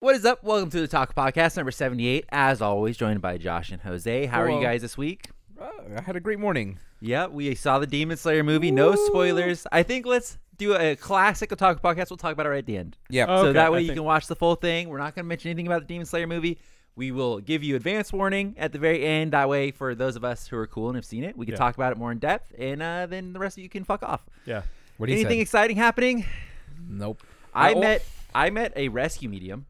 What is up? Welcome to the Talk Podcast number 78. As always, joined by Josh and Jose. How are you guys this week? Uh, I had a great morning. Yeah, we saw the Demon Slayer movie. No spoilers. I think let's do a classic of Talk Podcast. We'll talk about it right at the end. Yeah. Oh, so that way I you think- can watch the full thing. We're not going to mention anything about the Demon Slayer movie. We will give you advance warning at the very end. That way, for those of us who are cool and have seen it, we can Yeah. talk about it more in depth, and uh, then the rest of you can fuck off. Yeah. what do you Anything say? exciting happening? nope. I Oh. met I met a rescue medium.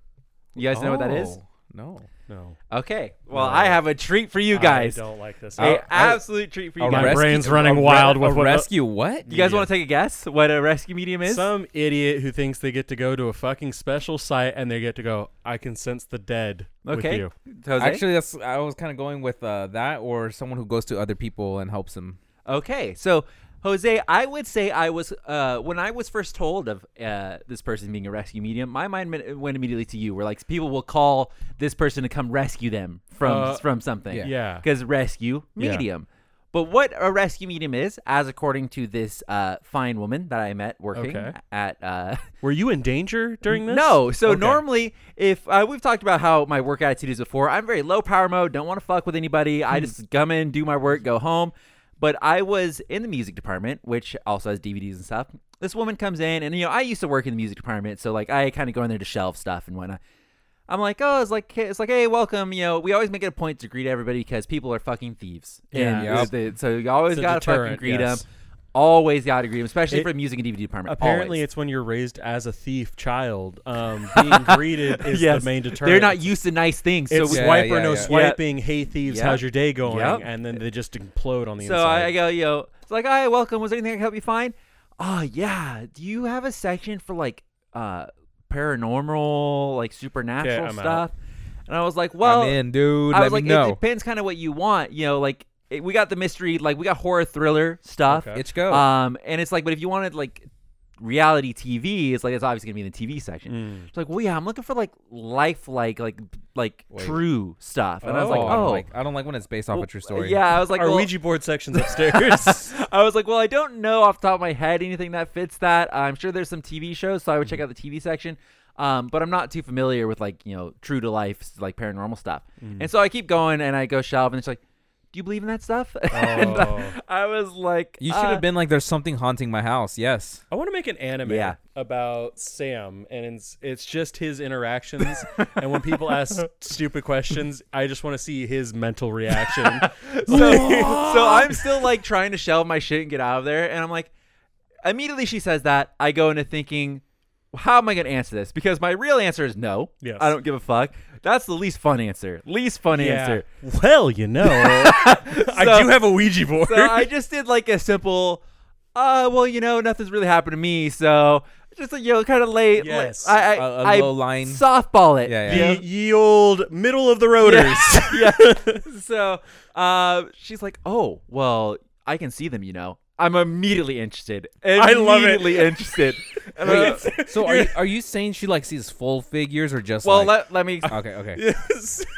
You guys know what that is? Oh, No. No. Okay. Well, No. I have a treat for you guys. I don't like this. A absolute treat for you A guys. My rescue- brain's running a re- wild a with what- rescue. What? You guys Yeah. want to take a guess what a rescue medium is? Some idiot who thinks they get to go to a fucking special site and they get to go, I can sense the dead okay. with you. Jose? Actually, that's I was kind of going with uh, that or someone who goes to other people and helps them. Okay. So, Jose, I would say I was uh, when I was first told of uh, this person being a rescue medium, my mind went, went immediately to you. Where like people will call this person to come rescue them from Uh, from something. yeah. Yeah. Because rescue Yeah. medium. But what a rescue medium is, as according to this uh, fine woman that I met working Okay. at uh, Were you in danger during this? No. So Okay. normally, if uh, we've talked about how my work attitude is before, I'm very low power mode. Don't want to fuck with anybody. I just come in, do my work, go home. But I was in the music department, which also has DVDs and stuff. This woman comes in, and you know, I used to work in the music department, so like I kind of go in there to shelve stuff and whatnot. I'm like, oh, it's like it's like, hey, welcome. You know, we always make it a point to greet everybody because people are fucking thieves. Yeah. And Yep. they- so you always It's gotta fucking greet yes. them. Always gotta greet especially It- for the music and DVD department. Apparently, Always. it's when you're raised as a thief child. Um, being greeted is Yes. the main deterrent. they're not used to nice things. So It's we, Yeah, swipe yeah, or no yeah. swiping. Hey thieves, Yep. how's your day going? Yep. And then they just implode on the So inside. I, I go, yo, it's like, hi, welcome. Was there anything I can help you find? Oh yeah. Do you have a section for like uh paranormal, like supernatural I'm out. stuff? And I was like, well, I'm in, dude. I Let was like, me know. it depends kind of what you want. You know, like it, we got the mystery, like we got horror thriller stuff. Okay. It's go. Um, and it's like, but if you wanted like reality TV, it's like it's obviously gonna be in the TV section. Mm. It's like, well, yeah, I'm looking for like life, like like like Wait. true stuff. And I was like, oh, oh, I don't like I don't like when it's based off Well, a true story. Yeah, I was like, Our well, Ouija board section's upstairs. I was like, well, I don't know off the top of my head anything that fits that. I'm sure there's some TV shows, so I would check out the TV section. Um, but I'm not too familiar with like you know true to life like paranormal stuff. And so I keep going and I go shelf and it's like, do you believe in that stuff? and Oh. I was like, You should uh, have been like, there's something haunting my house. Yes. I want to make an anime Yeah. about Sam, and it's, it's just his interactions. and when people ask stupid questions, I just want to see his mental reaction. so, so I'm still like trying to shelve my shit and get out of there. And I'm like, immediately she says that, I go into thinking, how am I going to answer this? Because my real answer is no. Yes. I don't give a fuck. That's the least fun answer. Least fun answer. Well, you know, I So- do have a Ouija board. So I just did like a simple, uh, well, you know, nothing's really happened to me. So just, you know, kind of late. Yes. I, I, A- a I low line. softball it. Yeah, the yeah. ye old middle of the roaders. yeah. So uh, she's like, oh, well, I can see them, you know. I'm immediately interested. I love it. Immediately interested. And I- Wait, so are you, are you saying she like sees full figures or just well, like? let, let me. okay, okay. Yes.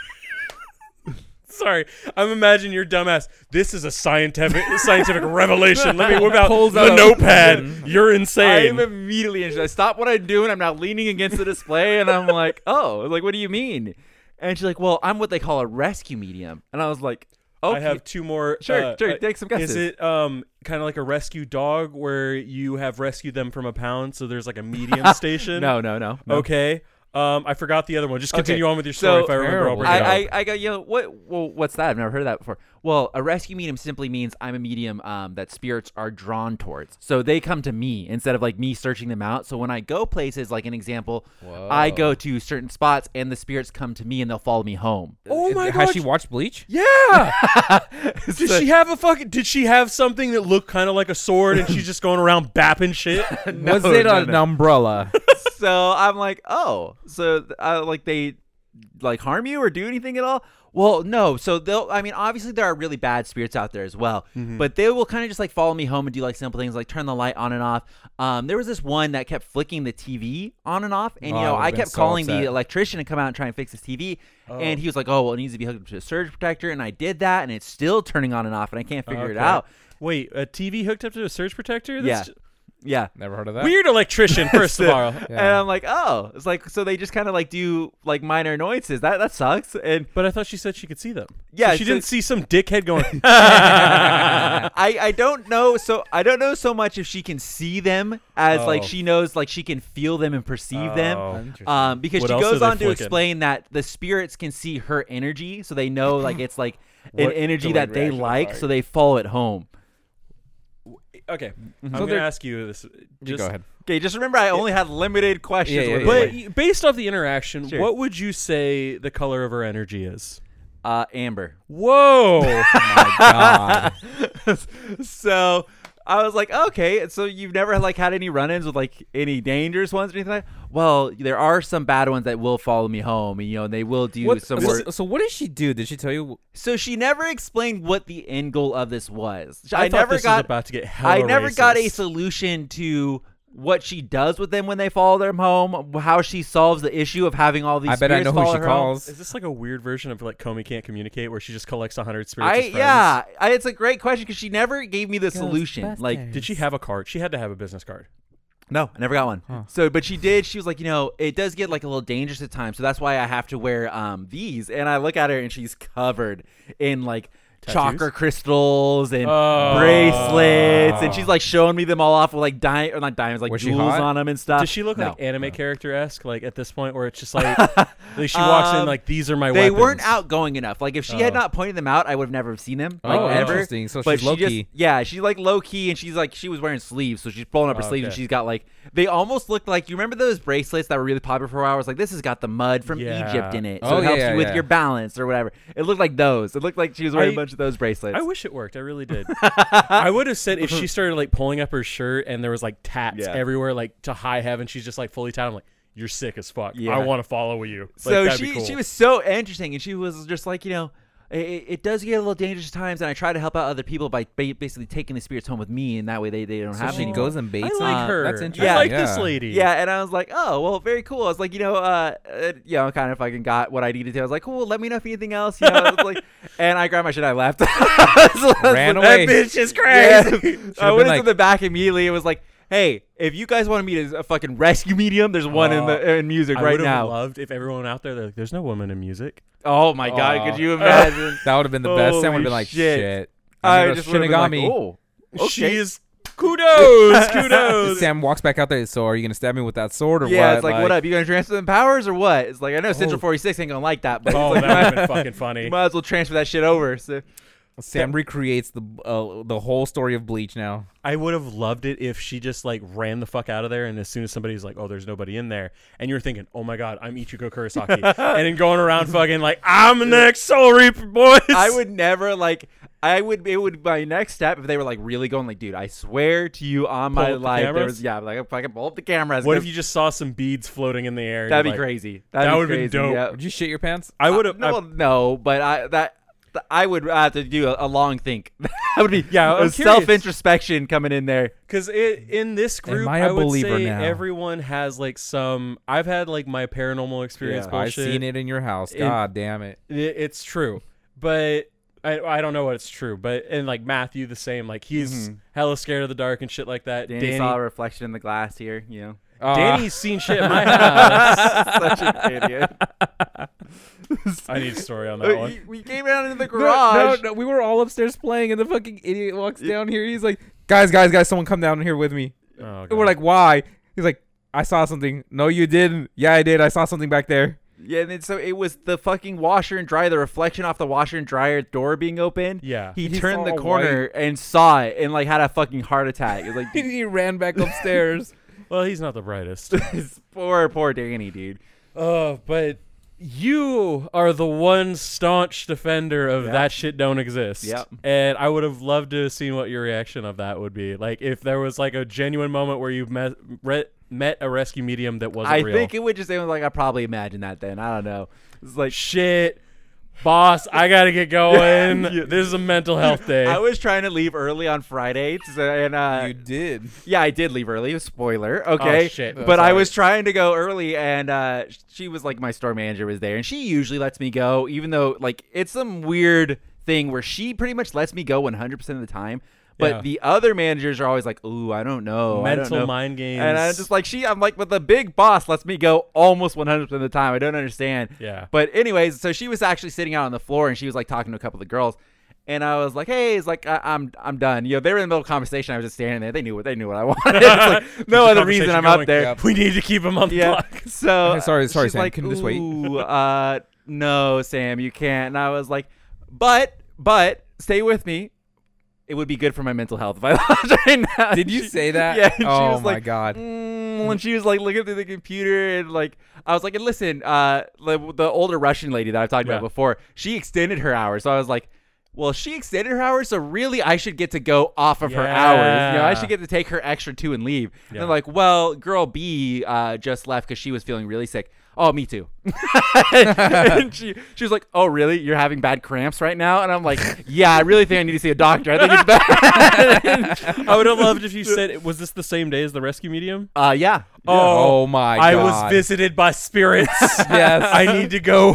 Sorry, I'm imagining your dumbass. This is a scientific scientific revelation. Let me whip out Pulls the out a- notepad. You're insane. I'm insane. immediately interested. I stop what I'm doing. I'm now leaning against the display, and I'm like, "Oh, like, what do you mean?" And she's like, "Well, I'm what they call a rescue medium." And I was like, "Okay." I have two more. Sure, uh, sure, uh, take some guesses. Is it um kind of like a rescue dog where you have rescued them from a pound, so there's like a medium station? no, no, no. no. Okay. Um, I forgot the other one. Just Okay, continue on with your so- story. if I remember, I'll Terrible. bring it up. I, I, I go, you know, what, well, what's that? I've never heard of that before. Well, a rescue medium simply means I'm a medium um, that spirits are drawn towards. So they come to me instead of like me searching them out. So when I go places, like an example, I go to certain spots and the spirits come to me and they'll follow me home. oh my god! Has gosh. she watched Bleach? yeah. Did So- she have a fucking? Did she have something that looked kind of like a sword, and she's just going around bapping shit? No, Was it no, an no. umbrella? so I'm like, oh, so uh, like they like harm you or do anything at all? Well, no. So they'll. I mean, obviously there are really bad spirits out there as well, Mm-hmm. but they will kind of just like follow me home and do like simple things like turn the light on and off. Um, there was this one that kept flicking the TV on and off, and Oh, you know I kept so calling the electrician to come out and try and fix his TV, and he was like, oh, well, it needs to be hooked up to a surge protector, and I did that, and it's still turning on and off, and I can't figure it out. Wait, a TV hooked up to a surge protector? Yeah. That's ju- Yeah. Never heard of that. Weird electrician, first of all. And I'm like, oh, it's like so they just kind of like do like minor annoyances. That that sucks. And But I thought she said she could see them. Yeah, So she so- didn't see some dickhead going. I I don't know. So I don't know so much if she can see them as like Oh. she knows like she can feel them and perceive them. Oh. Interesting. Um, because What she goes on to explain that the spirits can see her energy, so they know like it's like an energy that they like, so they follow it home. Okay, I'm gonna they're- ask you this. You Just, go ahead. Okay, just remember I only had limited questions. Yeah, yeah, with yeah, But it. based off the interaction, Sure. what would you say the color of her energy is? uh, Amber. Whoa! My God. so I was like, okay, so you've never like had any run-ins with like any dangerous ones or anything like Well, there are some bad ones that will follow me home, and you know, and they will do What, some so, so what did she do? Did she tell you? So she never explained what the end goal of this was. I, I, thought never this got was about to get I never got a solution to what she does with them when they follow them home, how she solves the issue of having all these I bet I know who follow she her home. calls. Is this like a weird version of like Komi can't communicate, where she just collects hundred spirits? I yeah, I, it's a great question because she never gave me the Ghostbusters. solution. Like Did she have a card? She had to have a business card. No, I never got one. Huh. So, but she did. She was like, you know, it does get like a little dangerous at times, so that's why I have to wear um these. And I look at her, and she's covered in like Tattoos? chakra crystals and Oh. bracelets, and she's like showing me them all off with like di- or not diamonds, like Was jewels on them and stuff. Does she look No. like anime character esque? Like at this point, where it's just like, like she walks in Um, like these are my They weapons. weren't outgoing enough. Like if she had Oh. not pointed them out, I would have never seen them. Like oh, ever. interesting. So But she's she low just key. yeah, she's like low key, and she's like she was wearing sleeves, so she's pulling up her Oh, sleeves, and she's got like they almost look like you remember those bracelets that were really popular for a while. It was like this has got the mud from Yeah. Egypt in it, so Oh, it helps yeah, you with yeah. your balance or whatever. It looked like those. It looked like she was wearing I- a bunch of those bracelets. I wish it worked. I really did. I would have said if she started like pulling up her shirt and there was like tats Yeah. everywhere, like to high heaven. She's just like fully tatted. I'm like, you're sick as fuck. Yeah. I want to follow you. Like, so that'd she cool. she was so interesting, and she was just like you know. It, it does get a little dangerous at times, and I try to help out other people by ba- basically taking the spirits home with me, and that way they, they don't So have she any. goes and baits. I like on- her. That's interesting. Yeah, I like yeah. this lady. Yeah, and I was like, oh, well, very cool. I was like, you know, uh, uh you know, kind of fucking got what I needed to. I was like, cool. Let me know if anything else. You know, I was like, and I grabbed my shit. and I left. So I was Ran like, away. That bitch is Yeah. crazy. I went been into like- the back immediately. It was like, hey, if you guys want to meet a fucking rescue medium, there's one in the oh, in music I right would have now. loved if everyone out there, they're like, there's no woman in music. oh my god, could you imagine? That would have been the best. Sam would Holy have been like, shit. shit. I never just shouldn't would have have been me. like, oh, She okay. is kudos, kudos. Sam walks back out there. So are you gonna stab me with that sword or Yeah, what? it's like, what up? You gonna transfer them powers or what? It's like I know Central Oh. 46 ain't gonna like that, but oh, it's that like, would have been fucking funny. might as well transfer that shit over. So Sam recreates the uh, the whole story of Bleach now. I would have loved it if she just like ran the fuck out of there, and as soon as somebody's like, "Oh, there's nobody in there," and you're thinking, "Oh my god, I'm Ichigo Kurosaki," and then going around fucking like, "I'm the next Soul Reaper, boys." I would never like. I would. It would be my next step if they were like really going like, dude. I swear to you on Pull my up the life, there cameras? was yeah, like if I could pull up the cameras. What if you just saw some beads floating in the air? and That'd be you're like, crazy. That'd that be would've been crazy, dope. yeah. Would you shit your pants? I would have. Uh, no, well, no, but I that. I would have to do a, a long think. that would be Yeah, I'm self introspection coming in there. Because in this group, I a would say now? everyone has like some. I've had like my paranormal experience Yeah. I've seen it in your house. It- God damn it. I- It's true, but I I don't know what it's true. But and like Matthew, the same. Like he's Mhm. hella scared of the dark and shit like that. Danny, Danny, saw a reflection in the glass here. You know, Uh, Danny's seen shit in my house. such an idiot. I need a story on that one. we, we came down into the no, garage. no, no, we were all upstairs playing, and the fucking idiot walks down here. He's like, "Guys, guys, guys, someone come down here with me." Oh, And we're like, "Why?" He's like, "I saw something." No, you didn't. Yeah, I did. I saw something back there. Yeah, and then, so it was the fucking washer and dryer, the reflection off the washer and dryer door being open. yeah. He, He turned the saw corner and saw it and like had a fucking heart attack. It was like he ran back upstairs. Well, he's not the brightest. poor, poor Danny, dude. Oh, but you are the one staunch defender of Yep. that shit don't exist. Yep. And I would have loved to have seen what your reaction of that would be. Like if there was like a genuine moment where you've met re- met a rescue medium that wasn't I real. think it would just it was like I probably imagine that then. I don't know. It's like shit, boss, I gotta get going. Yeah. This is a mental health day. I was trying to leave early on Friday, so, and uh, you did. yeah, I did leave early. Spoiler, okay. Oh, shit. But I was trying to go early, and uh, she was like, my store manager was there, and she usually lets me go, even though like it's some weird thing where she pretty much lets me go 100% of the time. But Yeah. the other managers are always like, "Ooh, I don't know, I don't Mental know." mind games. And I'm just like, she, I'm like, but the big boss lets me go almost 100 percent of the time. I don't understand. Yeah. But anyways, so she was actually sitting out on the floor and she was like talking to a couple of the girls. And I was like, "Hey, it's like I, I'm I'm done." You know, they were in the middle of conversation. I was just standing there. They knew what they knew what I wanted. like no other reason I'm going, up there. Yep. we need to keep him on the Yeah. clock. So Okay, sorry- sorry, she's Sam. Like, Can this wait? Ooh, uh, no, Sam, you can't. And I was like, but but stay with me. It would be good for my mental health if I left right now. Did you She- say that? Yeah. and she oh was my like, god. Mm, when she was like looking through the computer and like I was like, and listen, uh, the, the older Russian lady that I've talked Yeah. about before, she extended her hours. So I was like, well, she extended her hours, so really I should get to go off of her hours. You know, I should get to take her extra two and leave. And Yeah. they're like, well, girl B uh, just left because she was feeling really sick. Oh, me too. and she she was like, "Oh, really? You're having bad cramps right now?" And I'm like, "Yeah, I really think I need to see a doctor. I think it's bad." I would have loved if you said, "Was this the same day as the rescue medium?" uh, yeah. Oh, my god. I god. was visited by spirits. Yes. I need to go.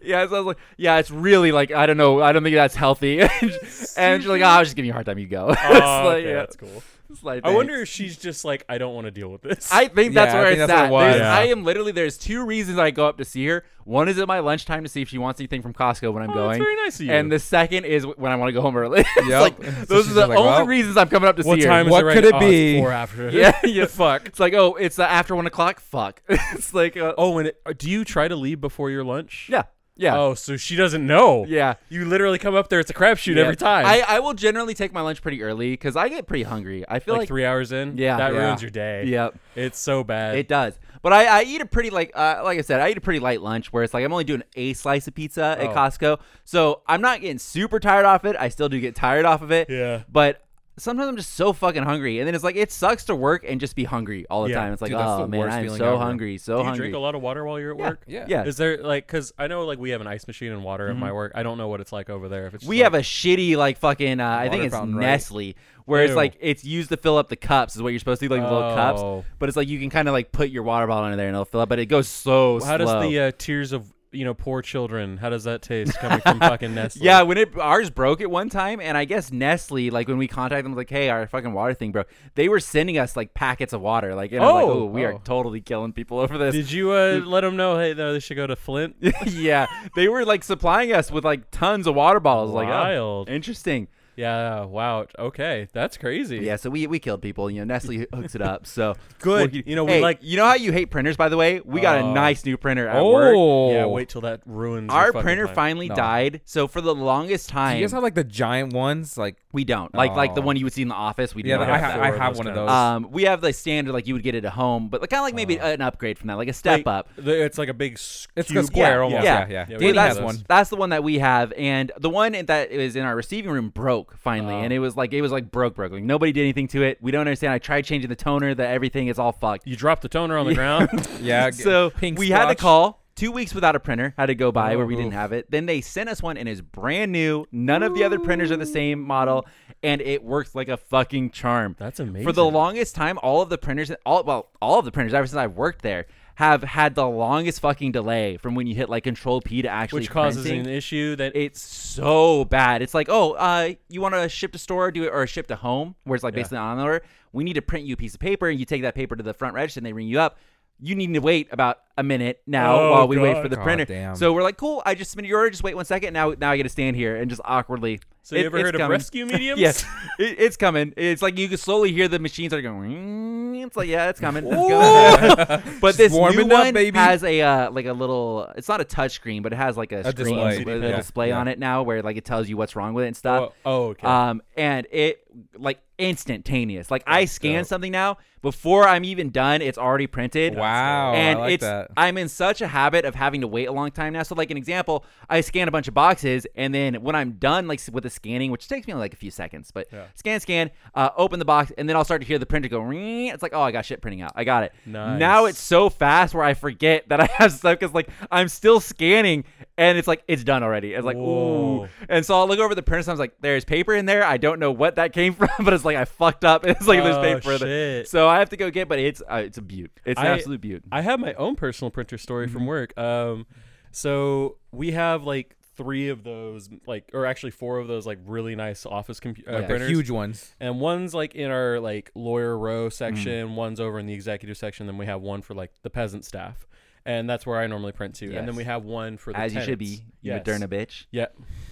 Yeah, so I was like, yeah, it's really like I don't know, I don't think that's healthy. and she's like, oh, I was just giving you a hard time. You go. Oh, like, okay, yeah, that's cool. It's like, I wonder if she's just like, I don't want to deal with this. I think that's Yeah, I where think it's that's at. what it was. There's- Yeah. I am literally. There's two reasons I go up to see her. One is at my lunchtime to see if she wants anything from Costco when I'm Oh, going. that's very nice of you. And the second is when I want to go home early. It's Yep. like So those she's are the just like, only well, reasons I'm coming up to what see time her. is What it right could it Oh, it's be? four after. yeah, yeah, fuck. It's like, oh, it's uh, after one o'clock. Fuck. it's like, uh, Oh, and it, uh, do you try to leave before your lunch? yeah, yeah, Oh, so she doesn't know. yeah. You literally come up there. It's a crapshoot Yeah. every time. I, I will generally take my lunch pretty early because I get pretty hungry. I feel like, like, three hours in. Yeah. that Yeah. ruins your day. Yep, it's so bad. it does. But I, I eat a pretty like uh, like I said, I eat a pretty light lunch where it's like I'm only doing a slice of pizza at Oh. Costco, so I'm not getting super tired off it. I still do get tired off of it, yeah. but sometimes I'm just so fucking hungry, and then it's like it sucks to work and just be hungry all the Yeah. time. It's like Dude, oh the man, I'm so ever. hungry, so Do you hungry. drink a lot of water while you're at Yeah. work? Yeah. yeah, Is there like because I know like we have an ice machine and water at my work. I don't know what it's like over there. If it's we just, have a shitty like fucking uh, I think it's fountain, right? Nestle where it's like it's used to fill up the cups is what you're supposed to do like the little cups Oh. but it's like you can kind of like put your water bottle in there and it'll fill up but it goes so slow. How slow. does the uh, tears of you know poor children? How does that taste coming from fucking Nestle? yeah, when it ours broke at one time, and I guess Nestle, like when we contacted them, like, hey, our fucking water thing broke. They were sending us like packets of water, like, and was like, Oh. oh, we are Oh. totally killing people over this. Did you uh, let them know? Hey, no, they should go to Flint. yeah, they were like supplying us with like tons of water bottles. Like, oh, Wild. interesting. Yeah. Wow. Okay, that's crazy. Yeah, so we we killed people. You know, Nestle hooks it up. So Good. Well, You know, we hey, like- You know how you hate printers, by the way? We got a Oh. nice new printer at work. Oh. Yeah. Wait till that ruins Our printer time. finally No. died. So for the longest time, Do you guys have like the giant ones? Like we don't like like the Oh. one you would see in the office. We do yeah, not I, have. I have one of those. Um, we have the standard like you would get it at home, but kind of like maybe an upgrade from that, like a step Like, up. the- it's like a big. s- it's a square yeah, almost. yeah. Yeah, yeah. Yeah, we Danny have has one. That's the one that we have, and the one that is in our receiving room broke finally, Oh. and it was like it was like broke, broke. Like nobody did anything to it. We don't understand. I tried changing the toner, that everything is all fucked. You dropped the toner on the ground. Yeah. so pink we had to call two weeks without a printer had to go by Oh, where we didn't have it then they sent us one and it's brand new none of the other printers are the same model and it works like a fucking charm That's amazing. for the longest time all of the printers all well all of the printers ever since i've worked there have had the longest fucking delay from when you hit like control p to actually which causes printing. an issue that It's so bad. It's like, oh, uh, you want to ship to store, do it, or ship to home, where it's like Yeah. basically on order. We need to print you a piece of paper, and you take that paper to the front register, and they ring you up. You need to wait about a minute now Oh, while we wait for the God printer. damn. So we're like, cool. I just submitted your order. Just wait one second. Now, now I get to stand here and just awkwardly. So you It- ever it's heard of rescue mediums? Yes, it, it's coming. It's like you can slowly hear the machines are going. It's like yeah, it's coming. It's going. but this new warming up, one baby. has a uh, like a little. It's not a touch screen, but it has like a, A screen display. with a Yeah, display yeah. on it now, where like it tells you what's wrong with it and stuff. Oh, oh, okay. Um, and it like instantaneous. Like I scan dope. something now before I'm even done. It's already printed. Wow. and I like it's that. I'm in such a habit of having to wait a long time now. So like an example, I scan a bunch of boxes, and then when I'm done, like with the scanning, which takes me like a few seconds, but Yeah. scan, scan, uh, open the box, and then I'll start to hear the printer go. Ring. It's like, oh, I got shit printing out. I got it. Nice. Now it's so fast where I forget that I have stuff because like I'm still scanning, and it's like it's done already. It's like ooh, and so I'll look over the printer. And I'm like, there's paper in there. I don't know what that came from, but it's like I fucked up. It's like there's Oh, paper in there. shit. So I have to go get, but it's uh, it's a beaut. It's an I- absolute beaut. I have my own personal printer story Mm-hmm. from work. Um, so we have like three of those, like, or actually four of those, like really nice office computer uh, Yeah, printers. huge ones. And one's like in our like lawyer Mm. row section. One's over in the executive section. Then we have one for like the peasant staff, and that's where I normally print to. And then we have one for the As you should be, you Yes. Moderna bitch. Yeah.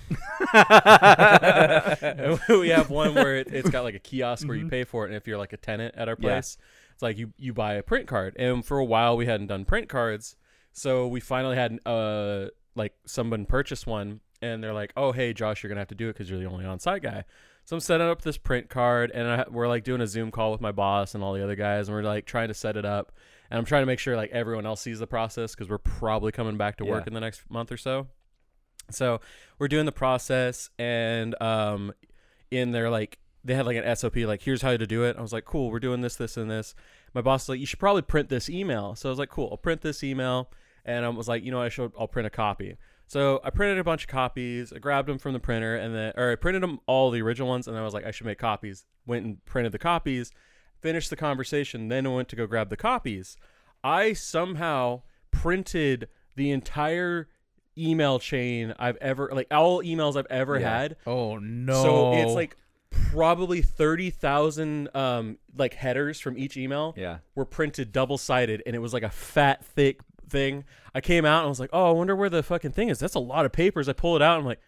And we have one where it, it's got like a kiosk where you pay for it, and if you're like a tenant at our Mm-hmm. Yeah. It's like you you buy a print card. And for a while, we hadn't done print cards, so we finally had uh like someone purchase one, and they're like, "Oh, hey, Josh, you're gonna have to do it because you're the only on-site guy." So I'm setting up this print card, and I, we're like doing a Zoom call with my boss and all the other guys, and we're like trying to set it up, and I'm trying to make sure like everyone else sees the process because we're probably coming back to work Yeah. in the next month or so. So we're doing the process, and um, in there like they had like an SOP, like here's how to do it. I was like, cool, we're doing this, this, and this. My boss was like, you should probably print this email. So I was like, cool, I'll print this email, and I was like, you know, I should, I'll print a copy. So I printed a bunch of copies. I grabbed them from the printer, and then, or I printed them all the original ones, and I was like, I should make copies. Went and printed the copies, finished the conversation, then I went to go grab the copies. I somehow printed the entire email chain I've ever like all emails I've ever Yeah. had. Oh no! So it's like probably 30,000 um like headers from each email Yeah. were printed double sided and it was like a fat thick thing. I came out and I was like, "Oh, I wonder where the fucking thing is. That's a lot of papers." I pull it out and I'm like,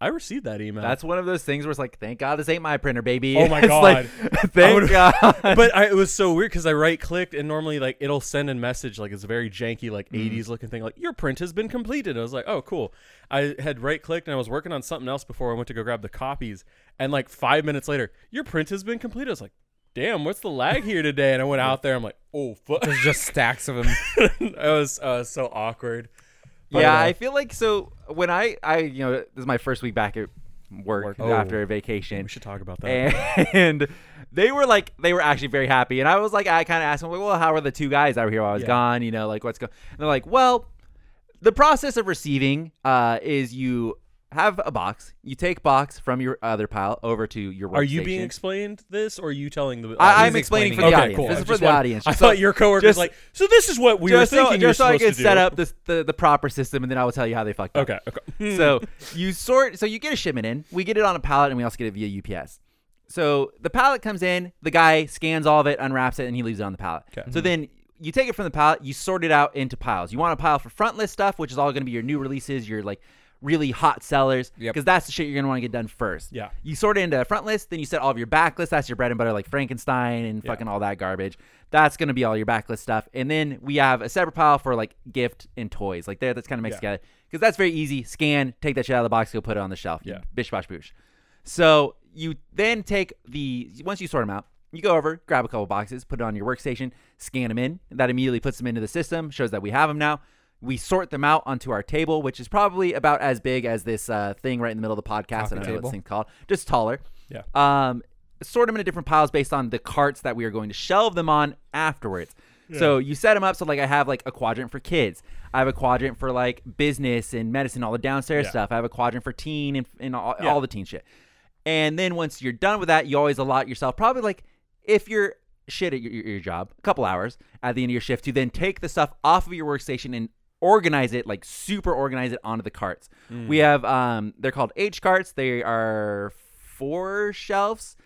"I received that email." That's one of those things where it's like, thank God this ain't my printer, baby. Oh my It's like, thank would've- God. but I, it was so weird because I right clicked and normally like it'll send a message like it's a very janky like Mm-hmm. 80s looking thing like your print has been completed. I was like, oh cool. I had right clicked and I was working on something else before I went to go grab the copies and like five minutes later, your print has been completed. I was like, damn, what's the lag here today? And I went out there. I'm like, oh fuck. there's just stacks of them. it was uh, so awkward. Yeah, uh, I feel like so when I I you know this is my first week back at work, Work. after Oh. a vacation. We should talk about that. and they were like they were actually very happy and i was like i kind of asked them like well how are the two guys were here while i was Yeah. gone you know like what's going and they're like well the process of receiving uh, is you have a box you take box from your other pile over to your workstation Are you being explained this or are you telling the I, i'm explaining, explaining for the. Okay, audience cool. this is for the wanted- audience I So- thought your coworker was like, so this is what we were just so, thinking you're just so i to set up this the, the proper system and then i will tell you how they fucked up Okay. Okay. so you sort so you get a shipment in we get it on a pallet and we also get it via ups so the pallet comes in the guy scans all of it unwraps it and he leaves it on the pallet Okay. so then you take it from the pallet you sort it out into piles you want a pile for front list stuff which is all going to be your new releases your like really hot sellers Yep. because that's the shit you're to want to get done first Yeah. you sort it into a front list then you set all of your backlist that's your bread and butter like frankenstein and Yeah. fucking all that garbage that's to be all your backlist stuff and then we have a separate pile for like gift and toys like there that's kind of mixed Yeah. together because that's very easy. Scan, take that shit out of the box, go put it on the shelf. Yeah. Bish bash boosh. So you then take the once you sort them out, you go over, grab a couple boxes, put it on your workstation, scan them in. That immediately puts them into the system, shows that we have them now. We sort them out onto our table, which is probably about as big as this uh, thing right in the middle of the podcast. I don't know what table? this thing's called, just taller. Yeah. Um, sort them into different piles based on the carts that we are going to shelve them on afterwards. So you set them up so like I have like a quadrant for kids. I have a quadrant for like business and medicine, all the downstairs Yeah. stuff. I have a quadrant for teen and, and all, Yeah. all the teen shit. And then once you're done with that, you always allot yourself probably like if you're shit at your, your, your job, a couple hours at the end of your shift to then take the stuff off of your workstation and organize it like super organize it onto the carts. Mm. We have um they're called H carts. They are four shelves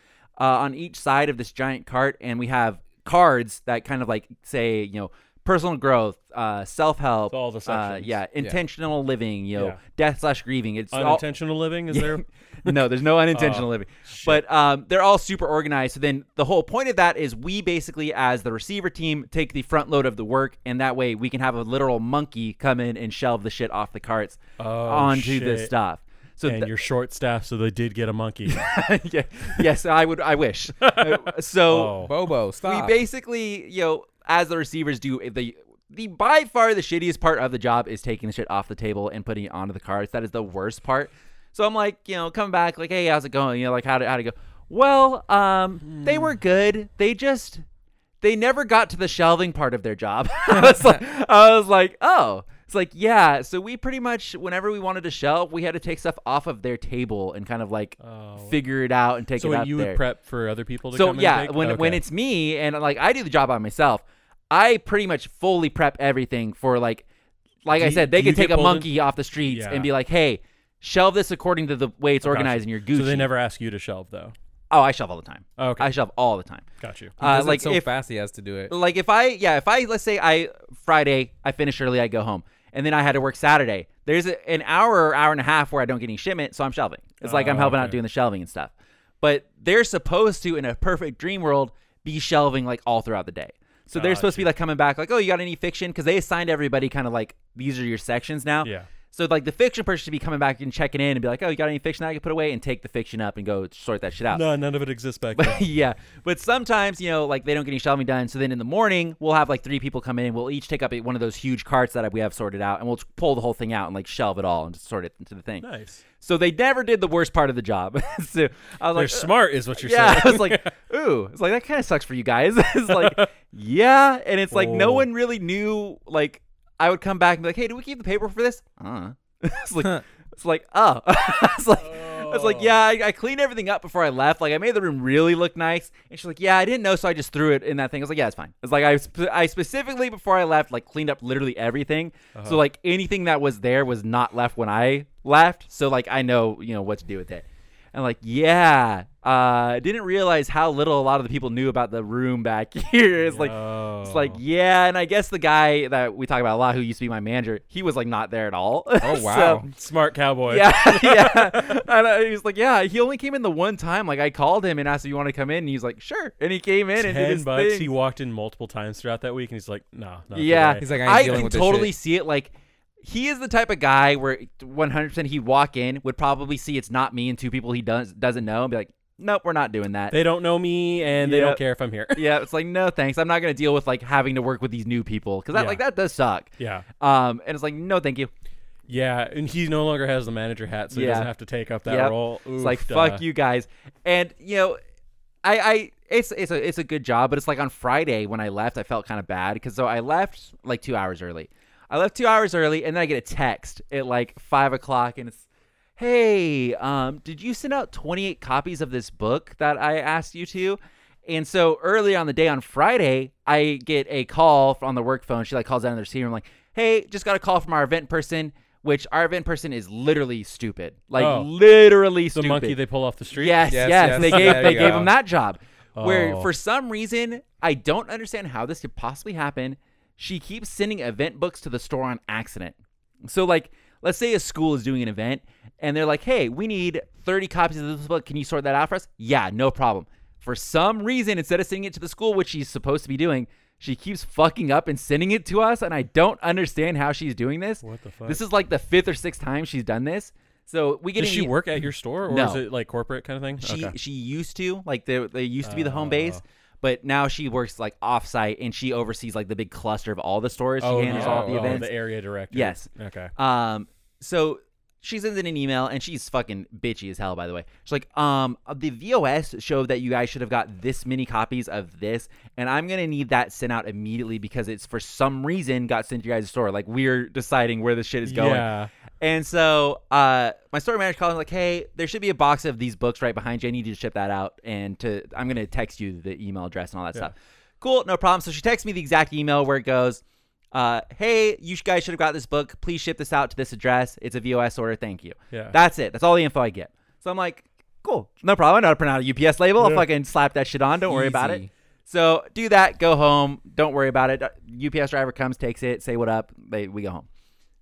uh, on each side of this giant cart and we have cards that kind of like say, you know, personal growth, uh, self-help, all the uh, sections. yeah, intentional living, you know, Yeah. death slash grieving. It's all, Unintentional living is there? no, there's no unintentional Oh, living. But um, they're all super organized. So then the whole point of that is we basically, as the receiver team, take the front load of the work, and that way we can have a literal monkey come in and shelve the shit off the carts Oh, onto the shit. stuff. So and th- you're short staffed, so they did get a monkey. yeah, yes, I would. I wish. Uh, so oh. Bobo, stop. we basically, you know, as the receivers do the the by far the shittiest part of the job is taking the shit off the table and putting it onto the cards. That is the worst part. So I'm like, you know, coming back, like, hey, how's it going? You know, like, how did how it go? Well, um, they were good. They just they never got to the shelving part of their job. I was like, I was like, oh. It's like, yeah. So we pretty much, whenever we wanted to shelve, we had to take stuff off of their table and kind of like Oh. figure it out and take so it out you there would prep for other people to so come yeah when when Okay. it's me and like i do the job by myself i pretty much fully prep everything for like like Do i you- said they do you could take a pulled in- monkey off the streets Yeah. and be like hey shelve this according to the way it's Gotcha. organized in your Gucci. So they never ask you to shelve though. Oh, I shelve all the time. Oh, okay, I shelve all the time. got you. He Uh, does it like so if fast, he has to do it. like if I yeah if I let's say I Friday I finish early I go home and then I had to work Saturday. There's a, an hour or hour and a half where I don't get any shipment, so I'm shelving. It's like I'm Oh, helping out okay. doing the shelving and stuff. But they're supposed to in a perfect dream world be shelving like all throughout the day. So they're supposed to be like coming back like, "Oh, you got any fiction?" cuz they assigned everybody kind of like these are your sections now. Yeah. So like the fiction person should be coming back and checking in and be like, "Oh, you got any fiction that I can put away?" and take the fiction up and go sort that shit out. No, none of it exists back then. Yeah, but sometimes you know, like they don't get any shelving done. So then in the morning, we'll have like three people come in. We'll each take up one of those huge carts that we have sorted out, and we'll pull the whole thing out and like shelve it all and just sort it into the thing. nice. So they never did the worst part of the job. so I was They're like, smart, is what you're yeah, saying. I was like, ooh, it's like that kind of sucks for you guys. it's like, yeah, and it's like no Oh. one really knew. Like I would come back and be like, hey, do we keep the paper for this? Uh. it's like, it's like, oh, it's like. I was like, yeah, I, I cleaned everything up before I left. Like, I made the room really look nice. And she's like, yeah, I didn't know, so I just threw it in that thing. I was like, yeah, it's fine. It's like I, sp- I specifically before I left, like cleaned up literally everything. Uh-huh. So like anything that was there was not left when I left. So like I know, you know, what to do with it. And like, yeah, uh, didn't realize how little a lot of the people knew about the room back here. It's like, it's like, yeah, and I guess the guy that we talk about a lot, who used to be my manager, he was like not there at all. Oh So- wow. smart cowboy. yeah, yeah. And uh, he was like, yeah, he only came in the one time. Like I called him and asked if you want to come in, and he's like, sure. And he came in and did Ten his bucks. thing. He walked in multiple times throughout that week, and he's like, "Nah, not yeah, today." He's like, I ain't I can with this totally shit. see it. Like he is the type of guy where 100% he'd walk in, would probably see it's not me and two people he does doesn't know, and be like, nope, we're not doing that. They don't know me, and they Yep. don't care if I'm here. yeah, it's like no thanks. I'm not gonna deal with like having to work with these new people because that Yeah. like that does suck. yeah, Um, and it's like no, thank you. yeah, and he no longer has the manager hat, so he Yeah. doesn't have to take up that Yep. role. It's like Oof, fuck you guys. And you know, I I it's it's a it's a good job, but it's like on Friday when I left, I felt kind of bad because so I left like two hours early. I left two hours early, and then I get a text at like five o'clock, and it's, "Hey, um, did you send out twenty eight copies of this book that I asked you to?" And so early on the day on Friday, I get a call on the work phone. She like calls down to the receiver. I'm like, "Hey, just got a call from our event person." Which our event person is literally stupid, like Oh. literally The monkey they pull off the street. Yes, yes, Yes, yes. They gave There they you gave him that job. Where Oh. for some reason I don't understand how this could possibly happen. She keeps sending event books to the store on accident. So like, let's say a school is doing an event and they're like, "Hey, we need 30 copies of this book. Can you sort that out for us?" Yeah, no problem. For some reason, instead of sending it to the school, which she's supposed to be doing, she keeps fucking up and sending it to us, and I don't understand how she's doing this. What the fuck? This is like the fifth or sixth time she's done this. So we get Does she e- work at your store, or No. is it like corporate kind of thing? she okay. she used to like they they used to be the home oh. base, Oh. But now she works like offsite and she oversees like the big cluster of all the stores. She oh, handles no. all the oh, events. the area director. Yes. Okay. Um, so she sends in an email and she's fucking bitchy as hell. By the way, she's like, um, the VOS showed that you guys should have got this many copies of this, and I'm gonna need that sent out immediately because it's for some reason got sent to your guys' store. Like we're deciding where this shit is going. Yeah. And so uh, my store manager called me like, "Hey, there should be a box of these books right behind you. I need you to ship that out, and to I'm gonna text you the email address and all that Yeah. stuff." Cool, no problem. So she texts me the exact email where it goes, uh, "Hey, you guys should have got this book. Please ship this out to this address. It's a VOS order. Thank you." Yeah. That's it. That's all the info I get. So I'm like, "Cool, no problem. I know how to print out a UPS label. I'll fucking slap that shit on. Don't worry about it." So do that. Go home. Don't worry about it. UPS driver comes, takes it, say what up. They we go home.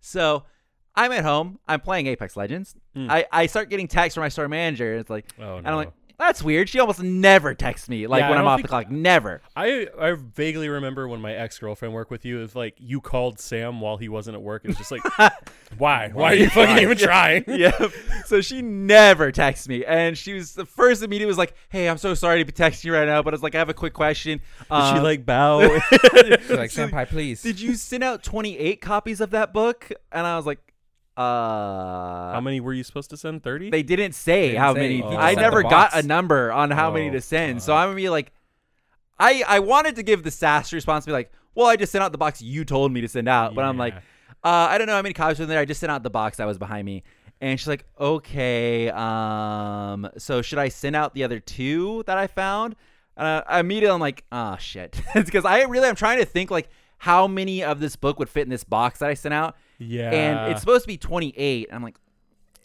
So I'm at home. I'm playing Apex Legends. Hmm. I, I start getting texts from my store manager. And it's like, Oh, and I'm like, that's weird. She almost never texts me like Yeah, when I I'm off the clock. Never. I I vaguely remember when my ex girlfriend worked with you. It's like you called Sam while he wasn't at work. It's just like, why? Why are you fucking even trying? yeah. So she never texts me, and she was the first immediate was like, "Hey, I'm so sorry to be texting you right now, but it's like I have a quick question. Did she Um, like bow? She's like, senpai, please. Did you send out 28 copies of that book?" And I was like, "Uh." How many were you supposed to send? Thirty. They didn't say didn't how say. many. He just I never got a number on how many Oh, to send. So. I'm gonna be like, I I wanted to give the sass response, to be like, well, I just sent out the box you told me to send out, but I'm like, uh, I don't know how many copies were in there. I just sent out the box that was behind me. And she's like, okay, um, so should I send out the other two that I found? Uh, immediately, I'm like, oh shit, it's because I really am trying to think like how many of this book would fit in this box that I sent out, yeah. and it's supposed to be 28. I'm like,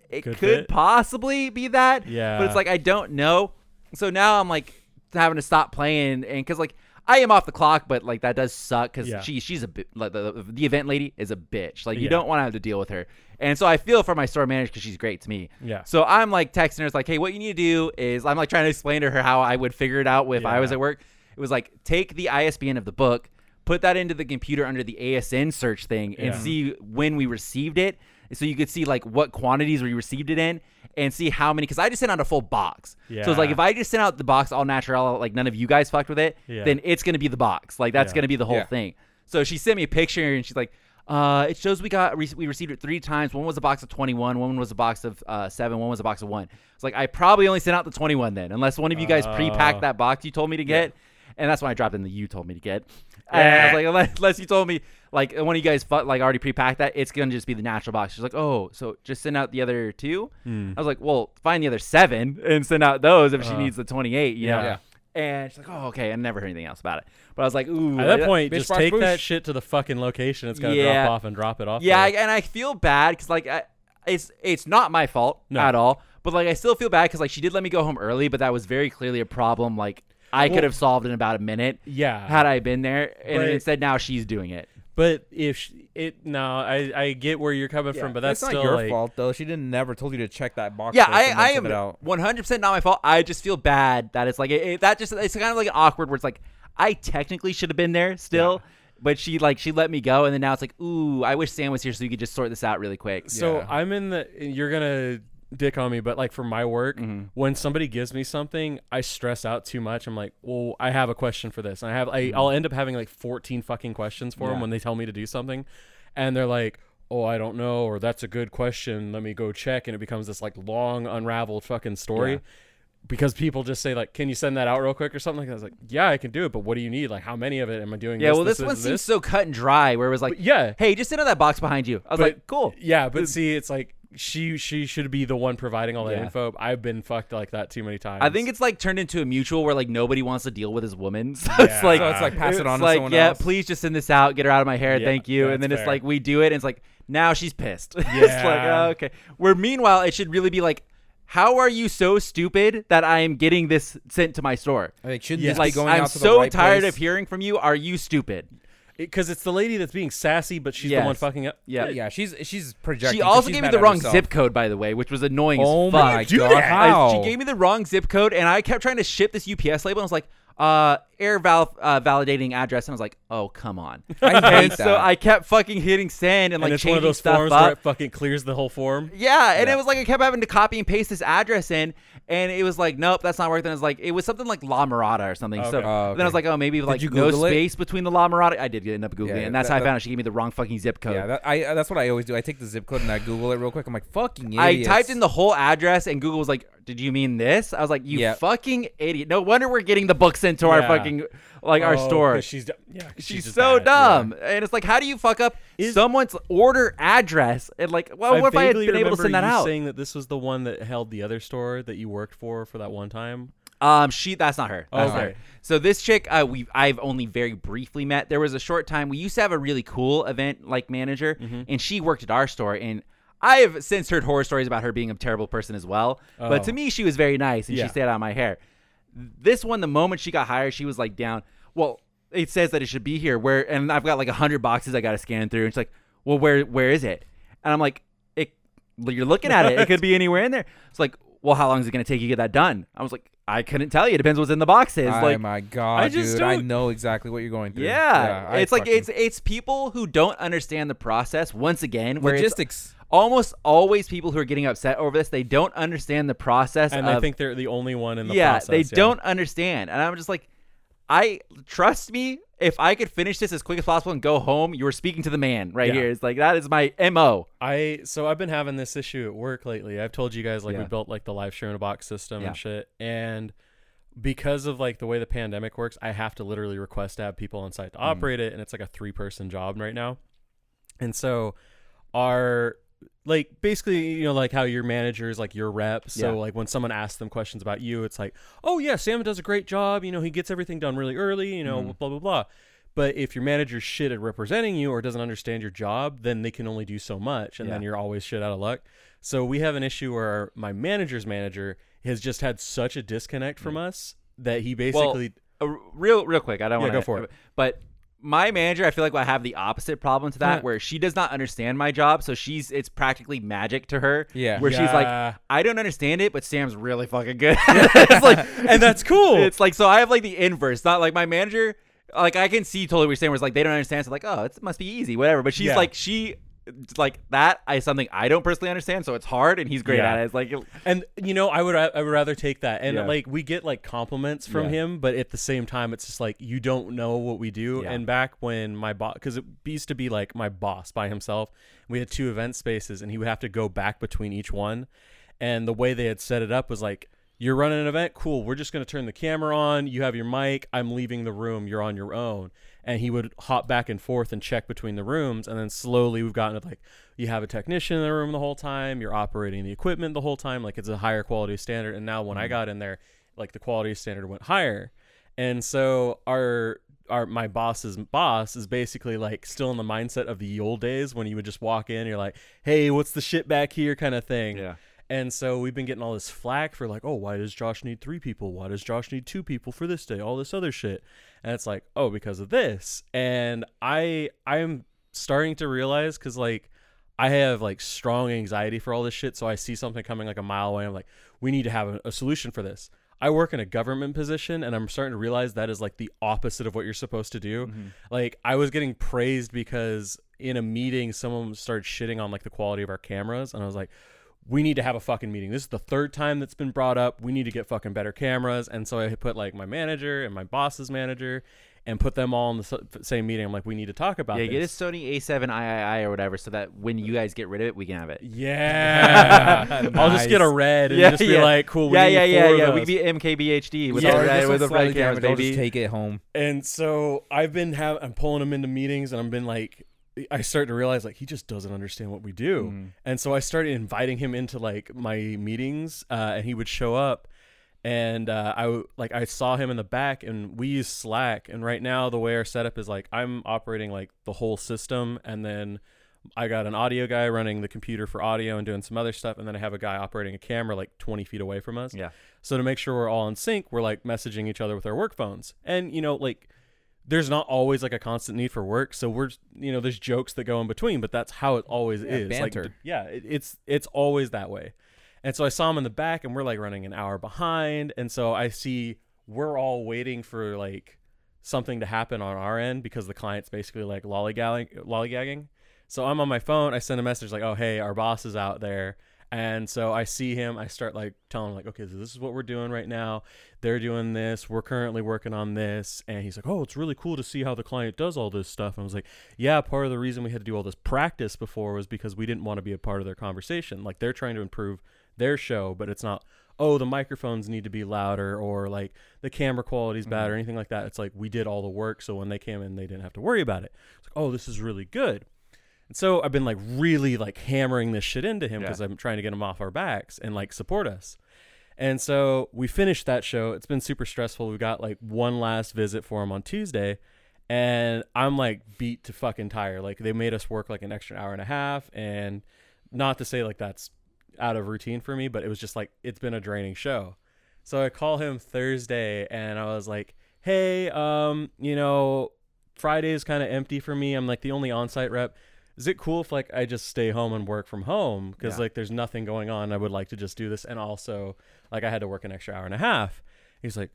it Good could possibly be that. Yeah. But it's like I don't know. So now I'm like having to stop playing, and because like I am off the clock, but like that does suck because Yeah. she she's a bit like the, the event lady is a bitch. Like you Yeah. don't want to have to deal with her, and so I feel for my store manager because she's great to me. Yeah. So I'm like texting her, it's like, hey, what you need to do is I'm like trying to explain to her how I would figure it out if I was at work. It was like take the ISBN of the book, put that into the computer under the ASN search thing, and Yeah. see when we received it. So you could see like what quantities we received it in, and see how many. Because I just sent out a full box. So it's like if I just sent out the box all natural, like none of you guys fucked with it, Yeah. then it's gonna be the box. Like that's Yeah. gonna be the whole Yeah. thing. So she sent me a picture, and she's like. Uh, it shows we got we received it three times. One was a box of 21, one was a box of uh, seven, one was a box of one. It's like I probably only sent out the 21 then, unless one of you guys pre-packed Oh. that box you told me to get, and that's when I dropped in the you told me to get. And I was like, unless, unless you told me like one of you guys like already pre-packed that, it's gonna just be the natural box. She's like, oh, so just send out the other two. Hmm. I was like, well, find the other seven and send out those if she Uh, needs the 28. You know? yeah. And she's like, oh, okay. I never heard anything else about it. But I was like, ooh. At that point, just take that shit to the fucking location it's gonna Yeah. drop off and drop it off. Yeah, I, and I feel bad because like I, it's it's not my fault No. at all. But like I still feel bad because like she did let me go home early, but that was very clearly a problem. Like I could have solved in about a minute yeah. had I been there, and But- instead now she's doing it. but if sh it no, I I get where you're coming from, but that's it's still not your like, fault though. She didn't never told you to check that box. Yeah, I, I am it out. 100% not my fault. I just feel bad that it's like it, it- that just it's kind of like awkward where it's like I technically should have been there still. But she like she let me go, and then now it's like, ooh, I wish Sam was here so you could just sort this out really quick. So Yeah. I'm in the. You're gonna dick on me, but like for my work, Mm-hmm. when somebody gives me something, I stress out too much. I'm like, well, I have a question for this, and I have. Mm-hmm. I, I'll end up having like 14 fucking questions for them when they tell me to do something, and they're like. Oh, I don't know, or that's a good question. Let me go check, and it becomes this like long, unraveled fucking story. Yeah. Because people just say like, "Can you send that out real quick?" or something like that. I was like, "Yeah, I can do it, but what do you need? Like, how many of it am I doing?" yeah, this, well, this, this, one this, seems so cut and dry, where it was like, But yeah, hey, just send out that box behind you. I was But- like, cool. Yeah, but see, it's like she she should be the one providing all that Yeah. info. I've been fucked like that too many times. I think it's like turned into a mutual where like nobody wants to deal with his woman. So it's like So it's like pass it it's on like, to someone yeah, else. please just send this out, get her out of my hair, Yeah, thank you. And then it's fair. like we do it, and it's like now she's pissed. it's like Yeah. oh, okay. Where meanwhile it should really be like, how are you so stupid that I am getting this sent to my store? Like, should Yeah. this Like be going I'm out to the so right tired place? of hearing from you. Are you stupid? Because it's the lady that's being sassy, but she's the one fucking up. Yeah. Yeah, she's she's projecting. She 'cause also she's gave me mad the at wrong herself. zip code, by the way, which was annoying Oh as fuck. my do god! that? I- How? she gave me the wrong zip code, and I kept trying to ship this UPS label. And I was like, uh, air val- uh, validating address, and I was like, oh come on. I hate and that. so I kept fucking hitting send and And like it's changing one of those stuff forms up. where it fucking clears the whole form. yeah, and Yeah. it was like I kept having to copy and paste this address in, and it was like, nope, that's not working. And it was like it was something like La Mirada or something. So Okay. Oh, then I was like, oh, maybe like you no Google it? space between the La Mirada. I did end up googling, Yeah, it, and that's that- how I that- found out she gave me the wrong fucking zip code. Yeah, that, I uh, that's what I always do. I take the zip code and I Google it real quick. I'm like, fucking idiot. I typed in the whole address, and Google was like, "Did you mean this?" I was like, "You Yeah. fucking idiot!" No wonder we're getting the books into to our fucking like our store. She's d- yeah, 'cause She's, just so bad. dumb, and it's like, how do you fuck up Is- someone's order address? And like, well, I what if I had been able to send that you out? Saying that this was the one that held the other store that you worked for for that one time. Um, she that's not her. That's not Okay. her. So this chick, uh, we I've only very briefly met. There was a short time we used to have a really cool event like manager, Mm-hmm. and she worked at our store. And I have since heard horror stories about her being a terrible person as well. But Oh. to me, she was very nice, and Yeah. she stayed out of my hair. This one, the moment she got hired, she was like down. Well, it says that it should be here. Where and I've got like a hundred boxes I got to scan through. And she's like, well, where where is it? And I'm like, it. You're looking at it. It could be anywhere in there. It's like, well, how long is it going to take you to get that done? I was like, I couldn't tell you. It depends what's in the boxes. Oh like, my god, I just dude! I know exactly what you're going through. yeah, I it's like fucking- it's it's people who don't understand the process. Once again, where logistics. Almost always people who are getting upset over this. They don't understand the process, And of, I think they're the only one in the yeah, process. they yeah. don't understand. And I'm just like, I trust me. If I could finish this as quick as possible and go home, you were speaking to the man right Yeah. here. It's like that is my mo. I so I've been having this issue at work lately. I've told you guys like Yeah. we built like the live share in a box system Yeah. and shit. And because of like the way the pandemic works, I have to literally request to have people on site to Mm. operate it, and it's like a three person job right now. And so our like basically you know like how your manager is like your rep so Yeah. like when someone asks them questions about you it's like oh yeah sam does a great job you know he gets everything done really early you know Mhm. blah blah blah But if your manager's shit at representing you or doesn't understand your job, then they can only do so much, and then you're always shit out of luck. So we have an issue where my manager's manager has just had such a disconnect from us that he basically Uh, real real quick. I don't Yeah, want to go for it. But my manager, I feel like will have the opposite problem to that, Huh. where she does not understand my job, so she's it's practically magic to her. Yeah. Where she's like, I don't understand it, but Sam's really fucking good. it's like, and that's cool. it's like so I have like the inverse. Not like my manager. Like I can see totally what you're saying. It's like they don't understand. So like, oh, it must be easy, whatever. But she's Yeah. like she. Like that is something I don't personally understand, so it's hard, and he's great Yeah. at it. It's like, And you know, I would ra- I would rather take that. And Yeah. like we get like compliments from Yeah. him, but at the same time, it's just like you don't know what we do. Yeah. And back when my boss, because it used to be like my boss by himself, we had two event spaces, and he would have to go back between each one. And the way they had set it up was like, you're running an event, cool. We're just gonna turn the camera on. You have your mic. I'm leaving the room. You're on your own. And he would hop back and forth and check between the rooms, and then slowly we've gotten to like you have a technician in the room the whole time. You're operating the equipment the whole time. Like it's a higher quality standard. And now when I mm-hmm. got in there, like the quality standard went higher. And so our our my boss's boss is basically like still in the mindset of the old days when you would just walk in, you're like, hey, what's the shit back here kind of thing. yeah, And so we've been getting all this flack for like, oh, why does Josh need three people? Why does Josh need two people for this day? All this other shit. And it's like, oh, because of this. And I I'm starting to realize because like I have like strong anxiety for all this shit. So I see something coming like a mile away. I'm like, we need to have a, a solution for this. I work in a government position and I'm starting to realize that is like the opposite of what you're supposed to do. Mm-hmm. Like I was getting praised because in a meeting someone started shitting on like the quality of our cameras and I was like we need to have a fucking meeting. This is the third time that's been brought up. We need to get fucking better cameras. And so I put like my manager and my boss's manager and put them all in the same meeting. I'm like, we need to talk about yeah. Get a. Sony A7 III or whatever, so that when you guys get rid of it, we can have it. Yeah. I'll just get a red and Yeah, just be yeah. like, cool. We yeah, need yeah, yeah, of yeah. We those. be MKBHD with Yeah, the red, with will the red slightly cameras, damage, I'll baby. just take it home. And so I've been have I'm pulling them into meetings and I've been like I start to realize like he just doesn't understand what we do. Mm-hmm. And so I started inviting him into like my meetings uh, and he would show up and uh, I w- like I saw him in the back and we use Slack and right now the way our setup is like I'm operating like the whole system and then I got an audio guy running the computer for audio and doing some other stuff and then I have a guy operating a camera like 20 feet away from us. Yeah. So to make sure we're all in sync, we're like messaging each other with our work phones. And you know, like there's not always like a constant need for work, so we're you know, there's jokes that go in between, but that's how it always Yeah, is. Like banter. yeah, it, it's it's always that way. And so I saw him in the back and we're like running an hour behind, and so I see we're all waiting for like something to happen on our end because the client's basically like lollygagging lollygagging. So I'm on my phone, I send a message like, "Oh, hey, our boss is out there." And so I see him, I start like telling him like, okay, so this is what we're doing right now. They're doing this. We're currently working on this. And he's like, oh, it's really cool to see how the client does all this stuff. And I was like, yeah, part of the reason we had to do all this practice before was because we didn't want to be a part of their conversation. Like they're trying to improve their show, but it's not, oh, the microphones need to be louder or like the camera quality's bad mm-hmm. or anything like that. It's like we did all the work. So when they came in, they didn't have to worry about it. It's like, oh, this is really good. And so I've been like really like hammering this shit into him Yeah. because I'm trying to get him off our backs and like support us. And so we finished that show. It's been super stressful. We got like one last visit for him on Tuesday. And I'm like beat to fucking tire. Like they made us work like an extra hour and a half. And not to say like that's out of routine for me, but it was just like it's been a draining show. So I call him Thursday and I was like, Hey, um, you know, Friday is kind of empty for me. I'm like the only on-site rep. Is it cool if like I just stay home and work from home because Yeah. like there's nothing going on? I would like to just do this, and also like I had to work an extra hour and a half. He's like,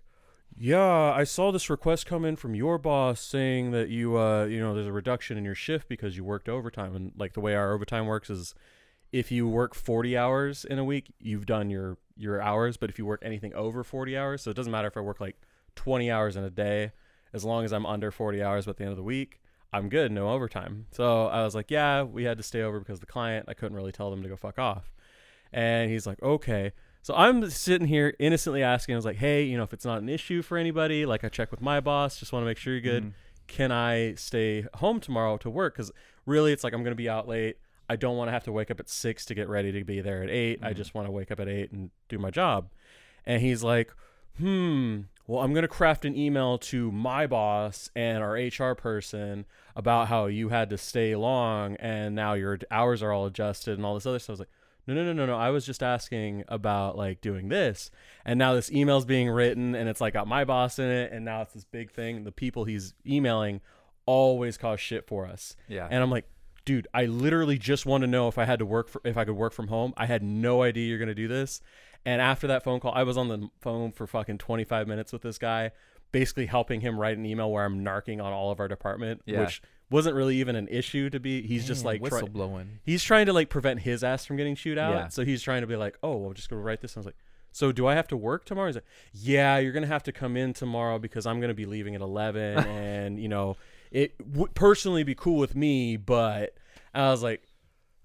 "Yeah, I saw this request come in from your boss saying that you uh you know there's a reduction in your shift because you worked overtime, and like the way our overtime works is if you work 40 hours in a week, you've done your your hours, but if you work anything over 40 hours, so it doesn't matter if I work like 20 hours in a day, as long as I'm under 40 hours at the end of the week, I'm good, no overtime. So I was like, yeah, we had to stay over because the client, I couldn't really tell them to go fuck off. And he's like, okay. So I'm sitting here innocently asking, I was like, hey, you know, if it's not an issue for anybody, like I check with my boss, just want to make sure you're good. Can I stay home tomorrow to work? Because really, it's like I'm going to be out late. I don't want to have to wake up at six to get ready to be there at 8 I just want to wake up at eight and do my job. And he's like, hmm, well, I'm going to craft an email to my boss and our HR person about how you had to stay long and now your hours are all adjusted and all this other stuff. I was like, no, no, no, no, no. I was just asking about like doing this. And now this email's being written and it's like got my boss in it. And now it's this big thing. The people he's emailing always cause shit for us. Yeah. And I'm like, dude, I literally just want to know if I had to work for if I could work from home. I had no idea you're gonna do this. And after that phone call, I was on the phone for fucking 25 minutes with this guy, basically helping him write an email where I'm narking on all of our department, Yeah. which wasn't really even an issue to be. He's just like try- he's trying to like prevent his ass from getting chewed out. Yeah. So he's trying to be like, oh, well, I'm just gonna write this. And I was like, so do I have to work tomorrow? He's like, yeah, you're gonna have to come in tomorrow because I'm gonna be leaving at 11, and you know, it would personally be cool with me, but I was like,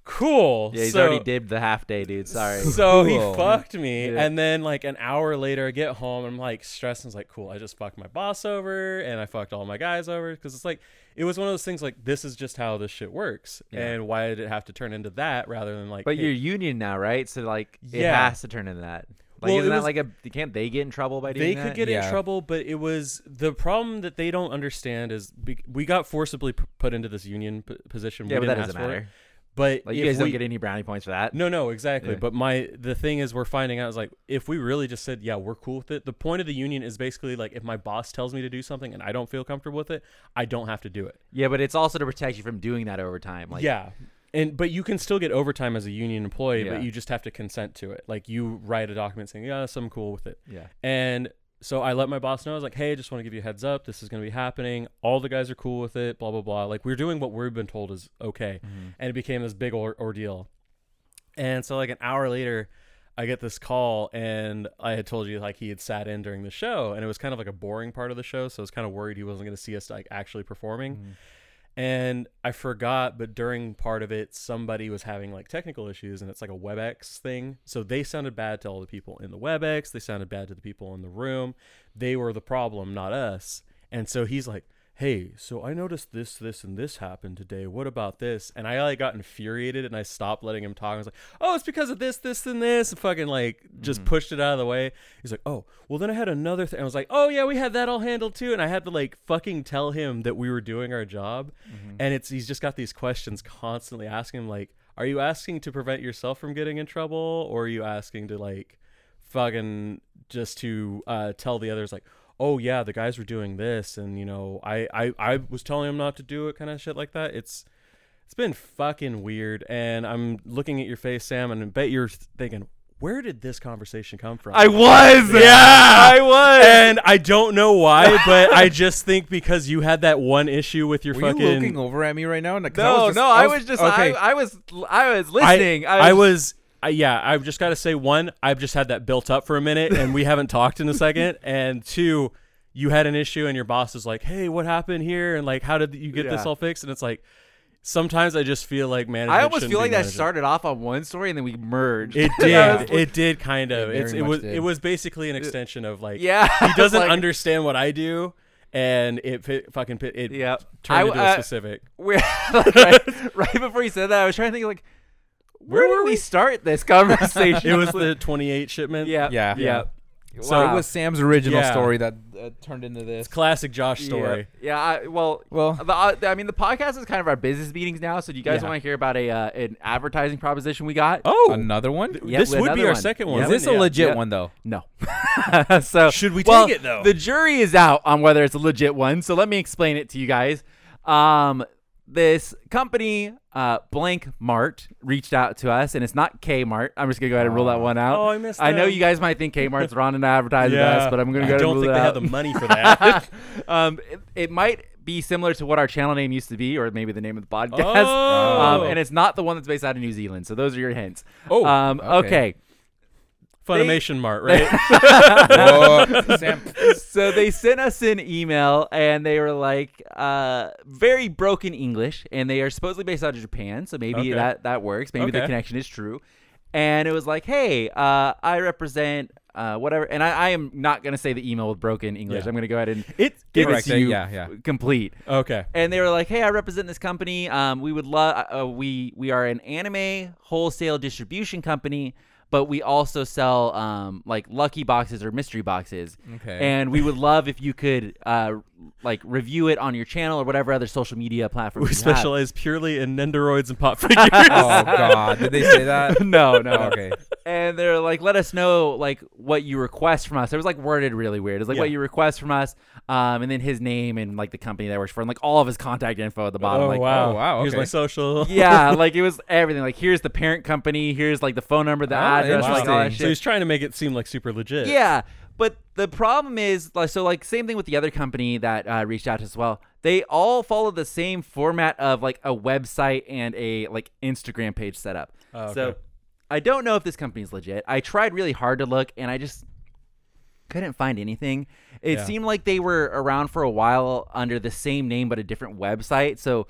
cool. Yeah, he's so, already dibbed the half day, dude. Sorry. So he fucked me, Yeah. and then like an hour later, I get home. I'm like stressed. and it's like, cool. I just fucked my boss over, and I fucked all my guys over because it's like it was one of those things. Like this is just how this shit works, Yeah. and why did it have to turn into that rather than like? But hey, you're union now, right? So like, it Yeah. has to turn into that. Like, Well, isn't it that was- like a? Can't they get in trouble by doing they that? could get in trouble, but it was the problem that they don't understand is be, we got forcibly p- put into this union p- position. yeah, we but that didn't doesn't ask for it. But Like, you guys we, don't get any brownie points for that. No, no, exactly. Yeah. But my the thing is, we're finding out is like if we really just said, yeah, we're cool with it. The point of the union is basically like if my boss tells me to do something and I don't feel comfortable with it, I don't have to do it. Yeah, but it's also to protect you from doing that over time. Like, yeah. And but you can still get overtime as a union employee, Yeah. but you just have to consent to it. Like you write a document saying, "Yeah, I'm cool with it." yeah, And so I let my boss know. I was like, "Hey, I just want to give you a heads up. This is going to be happening. All the guys are cool with it. Blah blah blah. Like we're doing what we've been told is okay." Mm-hmm. And it became this big or- ordeal. And so like an hour later, I get this call, and I had told you like he had sat in during the show, and it was kind of like a boring part of the show. So I was kind of worried he wasn't going to see us like actually performing. Mm-hmm. And I forgot, but during part of it, somebody was having like technical issues, and it's like a WebEx thing. So they sounded bad to all the people in the WebEx. They sounded bad to the people in the room. They were the problem, not us. And so he's like, "Hey, so I noticed this, this, and this happened today. What about this?" And I like got infuriated, and I stopped letting him talk. I was like, "Oh, it's because of this, this, and this," and fucking like just pushed it out of the way. He's like, "Oh, well then I had another thing." I was like, "Oh yeah, we had that all handled too," and I had to like fucking tell him that we were doing our job and it's he's just got these questions constantly asking him like are you asking to prevent yourself from getting in trouble or are you asking to like fucking just to uh, tell the others like oh yeah the guys were doing this and you know I, I i was telling them not to do it kind of shit like that it's it's been fucking weird and i'm looking at your face sam and i bet you're thinking where did this conversation come from I was. Yeah. I was. and I don't know why, but I just think because you had that one issue with your Were fucking. you looking over at me right now? 'Cause no, just- no, I was, just. okay. I, I was. I was I, listening. I was. I, yeah, I've just got to say one, I've just had that built up for a minute, and we haven't talked in a second. And two, you had an issue, and your boss is like, "Hey, what happened here?" And like, how did you get this all fixed? And it's like, sometimes I just feel like management. I almost feel like that started off on one story and then we merged. It did. like- it did kind of. It It's, it was. did. It was basically an extension of like. yeah. He doesn't Like, understand what I do, and it fit, fucking pit, it Yeah. turned I- into a uh, specific. Like, right, right before you said that, I was trying to think like, where, Where did we we? start this conversation? It was the 28 shipment. yeah, Yeah. yeah. So Wow. it was Sam's original Yeah. story that uh, turned into this. Classic Josh story. Yeah, yeah I, well, Well- the, uh, I mean, the podcast is kind of our business meetings now. So, do you guys Yeah. want to hear about a uh, an advertising proposition we got? Oh, Another one? Yeah, this would be our one. second one. Yeah. Is this a legit Yeah. one though? No. so Should we well, take it, though? The jury is out on whether it's a legit one. So let me explain it to you guys. Um, this company, uh, Blank Mart, reached out to us, and it's not Kmart. I'm just gonna go ahead and rule that one out. Oh, I missed I know them. you guys might think Kmart's running to advertise with us, but I'm gonna I go ahead and rule it out. I don't think they have the money for that. um, it, it might be similar to what our channel name used to be, or maybe the name of the podcast. Oh. Um, and it's not the one that's based out of New Zealand. So those are your hints. Oh, um, okay. okay. Funimation Mart, right? Sam. so they sent us an email and they were like uh, very broken english and they are supposedly based out of japan so maybe Okay. that that works maybe the connection is true and it was like hey uh, i represent uh, whatever and I, I am not going to say the email with broken english Yeah. i'm going to go ahead and it. give Correct, it to you yeah, yeah. complete Okay. and they were like, "Hey, I represent this company. Um, we would love. Uh, we we are an anime wholesale distribution company, but we also sell um, like lucky boxes or mystery boxes. Okay. And we would love if you could uh, like review it on your channel or whatever other social media platform. We you have. specialize purely in Nendoroids and pop figures. oh God, did they say that? no, no. okay. and they're like, let us know like what you request from us. It was like worded really weird. It's like Yeah. what you request from us, um, and then his name and like the company that works for, and like all of his contact info at the bottom. oh like, wow! oh, wow, Here's my social. yeah, like it was everything. Like here's the parent company, here's like the phone number, the Oh, address, like all that interesting. So he's trying to make it seem like super legit. Yeah, but the problem is, like, so like same thing with the other company that uh, reached out as well. They all follow the same format of like a website and a like Instagram page setup. Oh, So. I don't know if this company's legit. I tried really hard to look, and I just couldn't find anything. It Yeah. seemed like they were around for a while under the same name but a different website. So.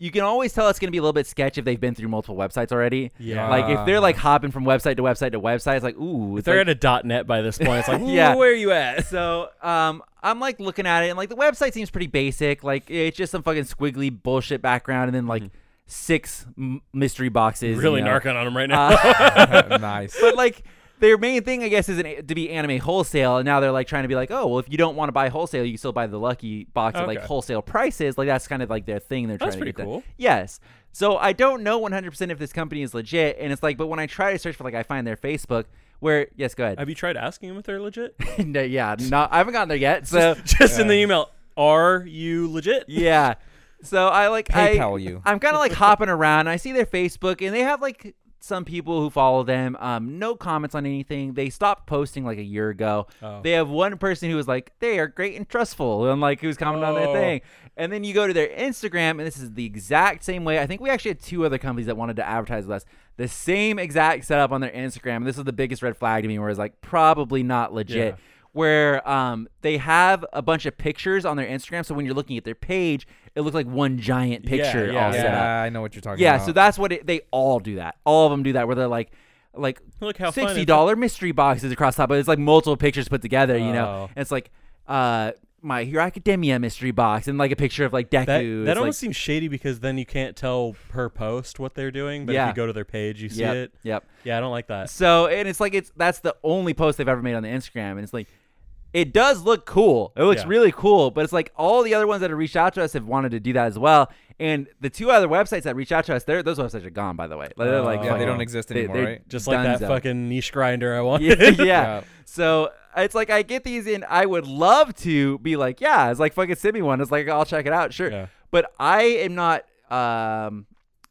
You can always tell it's going to be a little bit sketch if they've been through multiple websites already. Yeah. Like if they're like hopping from website to website to website, it's like, ooh, If they're like, at a dot net by this point, it's like, Yeah. yeah, where are you at? so um, I'm like looking at it, and like the website seems pretty basic. Like it's just some fucking squiggly bullshit background, and then like six m- mystery boxes. Mm-hmm. Really you know. narking on them right now. Uh, nice. but like their main thing, I guess, is an, to be anime wholesale, and now they're like trying to be like, oh, well, if you don't want to buy wholesale, you can still buy the lucky box at like Okay. wholesale prices. Like that's kind of like their thing. They're That's trying to pretty get cool. That. Yes. So I don't know 100% if this company is legit, and it's like, but when I try to search for like, I find their Facebook. Where yes, go ahead. Have you tried asking them if they're legit? no, yeah, no, I haven't gotten there yet. So Just in the email, are you legit? yeah. So I like I, PayPal you. I'm kind of like hopping around. I see their Facebook, and they have like some people who follow them. Um, no comments on anything. They stopped posting like a year ago. Oh. They have one person who was like, they are great and trustful, and like who's commenting on their Oh. thing. And then you go to their Instagram, and this is the exact same way. I think we actually had two other companies that wanted to advertise with us. The same exact setup on their Instagram. This is the biggest red flag to me, where it's like probably not legit Yeah. Where um, they have a bunch of pictures on their Instagram. So when you're looking at their page, it looks like one giant picture yeah, all set up. yeah, I know what you're talking Yeah, about. Yeah, so that's what it, they all do. That all of them do that, where they're like, like Look how sixty dollar mystery boxes across top, but it's like multiple pictures put together. You know, Oh. and it's like uh, my Hero Academia mystery box and like a picture of like Deku. That, It's that like- almost seems shady because then you can't tell per post what they're doing. But Yeah. if you go to their page, you see yep, it. Yep. Yeah, I don't like that. So and it's like it's that's the only post they've ever made on the Instagram, and it's like it does look cool. It looks Yeah. really cool, but it's like all the other ones that have reached out to us have wanted to do that as well. And the two other websites that reach out to us, they're, those websites are gone, by the way. Like, they're like Oh. yeah, they don't exist anymore, they're right? Just like that donezo. fucking niche grinder I want. yeah, yeah. Yeah. So it's like I get these in. I would love to be like, yeah, it's like fucking send me one. It's like I'll check it out, sure. Yeah. But I am not um,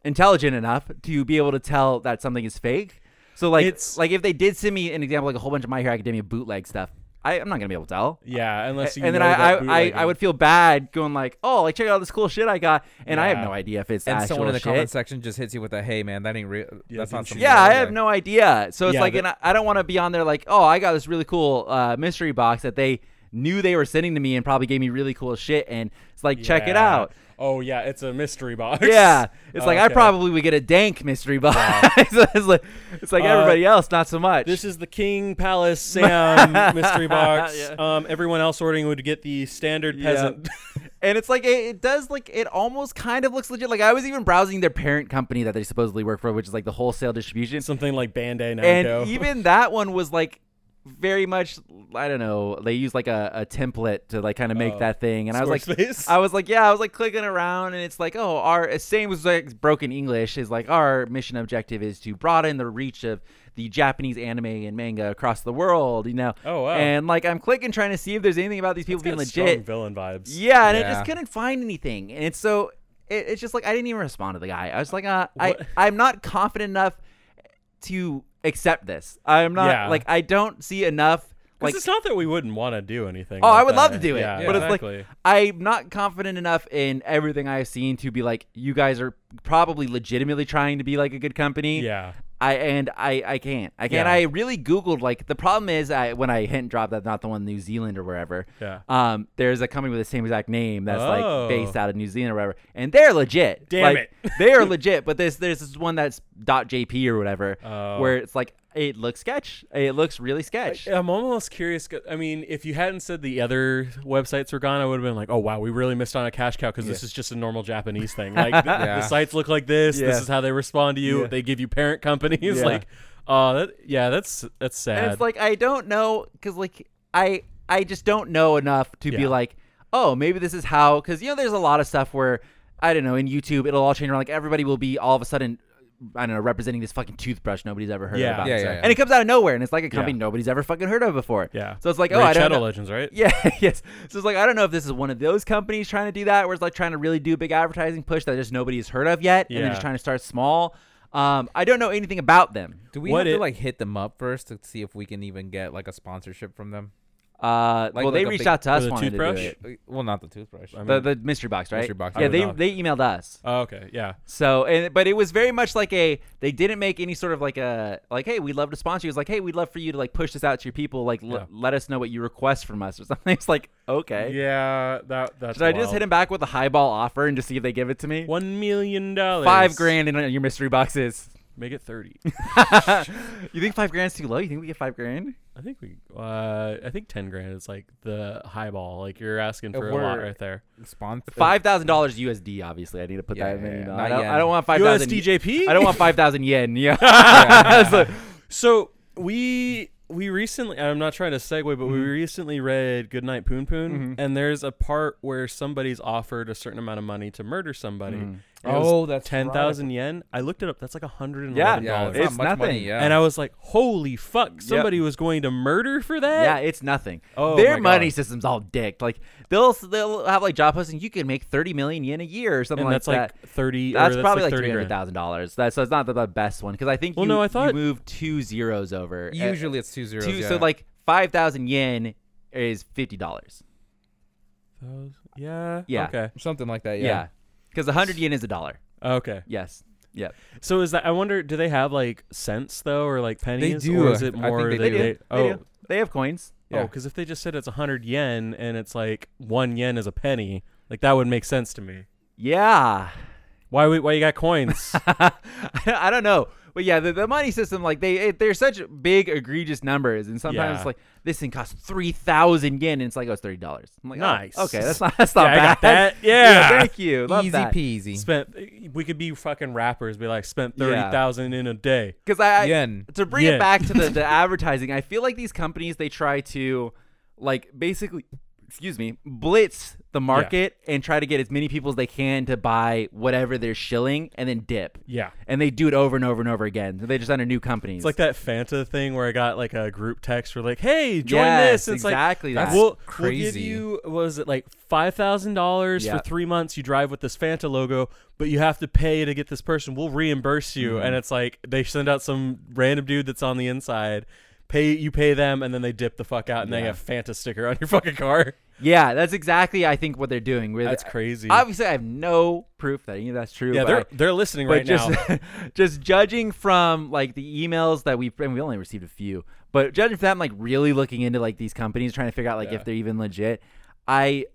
intelligent enough to be able to tell that something is fake. So like, It's- like if they did send me an example, like a whole bunch of My Hero Academia bootleg stuff, I, I'm not gonna be able to tell. Yeah, unless you and then I, that I, I, I would feel bad going like, oh, like check out all this cool shit I got, and I have no idea if it's and actual someone in the shit. comment section just hits you with a "Hey, man, that ain't real." Yeah, that's not didn't something." Yeah, I have no idea. So it's Yeah, like, but- and I, I don't want to be on there like, oh, I got this really cool uh, mystery box that they knew they were sending to me and probably gave me really cool shit, and it's like, check it out. Oh yeah, it's a mystery box. Yeah, it's like I probably would get a dank mystery box. it's like, it's like Uh, everybody else, not so much. This is the King Palace Sam mystery box. Yeah. Um, everyone else ordering would get the standard Yeah. peasant. and it's like it, it does like it almost kind of looks legit. Like I was even browsing their parent company that they supposedly work for, which is like the wholesale distribution. Something like Bandai Namco. and even that one was like very much I don't know. They use like a, a template to like kind of make Oh. that thing, and I was like, Squarespace? I was like, yeah, I was like clicking around, and it's like, oh, our same was like broken English is like our mission objective is to broaden the reach of the Japanese anime and manga across the world, you know. Oh, wow. And like I'm clicking trying to see if there's anything about these people It's being got legit. villain vibes. Yeah, and I just couldn't find anything, and it's so it, it's just like I didn't even respond to the guy. I was like, uh, I I'm not confident enough to accept this. I'm not Yeah. like I don't see enough. Like, it's not that we wouldn't want to do anything. oh, like I would love to do it, Yeah, but exactly. it's like I'm not confident enough in everything I've seen to be like, you guys are probably legitimately trying to be like a good company. yeah. I and I I can't I can't. Yeah. I really googled like the problem is I when I hint drop that's not the one New Zealand or wherever. Yeah. Um, there's a company with the same exact name that's Oh. like based out of New Zealand or whatever, and they're legit. Damn Like, it. they are legit. But there's there's this one that's .jp or whatever, Oh. where it's like it looks sketch. It looks really sketch. I'm almost curious. I mean, if you hadn't said the other websites were gone, I would have been like, "Oh wow, we really missed on a cash cow because this is just a normal Japanese thing. Like the, Yeah. the sites look like this. Yeah. This is how they respond to you. Yeah. They give you parent companies. Yeah. Like, Oh, that yeah, that's that's sad. And it's like I don't know because like I I just don't know enough to be like, oh, maybe this is how. Because you know, there's a lot of stuff where I don't know in YouTube it'll all change around. Like everybody will be all of a sudden. I don't know, representing this fucking toothbrush nobody's ever heard Yeah. about. Yeah, yeah, yeah. And it comes out of nowhere, and it's like a company Yeah. nobody's ever fucking heard of before. yeah. So it's like, oh, Raid I don't Shadow know. Legends, right? Yeah, yes. So it's like I don't know if this is one of those companies trying to do that, where it's like trying to really do a big advertising push that just nobody has heard of yet, and they're Yeah. just trying to start small. Um, I don't know anything about them. Do we What have it- to like hit them up first to see if we can even get like a sponsorship from them? Uh, Like- well, they like a reached big- out to us With a wanting to do toothbrush? it. Well, not the toothbrush. I The mean- the mystery box, right? Mystery box, I Yeah, would they know. they emailed us. Oh, okay. Yeah. So, and but it was very much like a they didn't make any sort of like a like, hey, we'd love to sponsor you. It was like, hey, we'd love for you to like push this out to your people. Like, l- Yeah. let us know what you request from us or something. It's like, okay. Yeah. That that's. Should I just wild. hit him back with a highball offer and just see if they give it to me? One million dollars. Five grand in your mystery boxes. Make it thirty. you think five grand's too low? You think we get five grand? I think we. Uh, I think ten grand is like the highball. Like you're asking If for a lot right there. Sponsor Five thousand dollars USD. Obviously, I need to put Yeah, that in. yeah, there, yeah. you? Not I don't. yen. I don't want five thousand. USDJP. I don't want five thousand yen. Yeah. Yeah. So- So we we recently I'm not trying to segue, but we Mhm. recently read Goodnight Punpun, Mhm. and there's a part where somebody's offered a certain amount of money to murder somebody. It Oh, that's ten thousand yen. I looked it up. That's like a hundred and Yeah, Yeah, dollars. it's, It's not much money. nothing. Yeah. And I was like, "Holy fuck! Somebody was going to murder for that." Yeah, it's nothing. Oh Their my money God. system's all dicked. Like they'll they'll have like job posting. You can make thirty million yen a year or something and like that's that. like thirty. that's or probably like like thirty three hundred grand. thousand dollars. That's so it's not the, the best one because I think Well, you, no, I thought you thought- move two zeros over. Uh, usually it's two zeros. two, yeah. so like five thousand yen is fifty dollars. Those- Yeah. Yeah. Okay. something like that. Yeah, Yeah. Because a hundred yen is a dollar. Okay. Yes. Yep. So is that? I wonder. Do they have like cents though, or like pennies? They do. Or is it more? they They do. do. They oh. do. They have coins. Oh, Yeah. because if they just said it's a hundred yen and it's like one yen is a penny, like that would make sense to me. Yeah. Why? we- Why you got coins? I don't know, but yeah, the, the money system like they it, they're such big egregious numbers, and sometimes Yeah. it's like this thing costs three thousand yen, and it's like oh, it's thirty dollars. I'm like, oh, Nice. okay, that's not that's not yeah, I bad. got that. Yeah. thank you. Love Easy that. peasy. Spent. We could be fucking rappers. Be like, spent Yeah. thirty thousand in a day. Because I, I Yen. to bring Yeah. it back to the, the advertising, I feel like these companies they try to like basically excuse me, blitz the market and try to get as many people as they can to buy whatever they're shilling and then dip. Yeah. And they do it over and over and over again. They just under new companies. It's like that Fanta thing where I got like a group text where like, "Hey, join Yes, this." And it's exactly like, that. we'll, we'll give you what was it like five thousand dollars Yeah. for three months? You drive with this Fanta logo, but you have to pay to get this person. We'll reimburse you, Mhm. and it's like they send out some random dude that's on the inside. Pay you pay them, and then they dip the fuck out, and they have Fanta sticker on your fucking car. Yeah, that's exactly I think what they're doing. Where That's they- crazy. Obviously, I have no proof that any of that's true. yeah, they're I- they're listening right just now. just judging from like the emails that we've and we only received a few, but judging from them like really looking into like these companies trying to figure out like Yeah. if they're even legit, I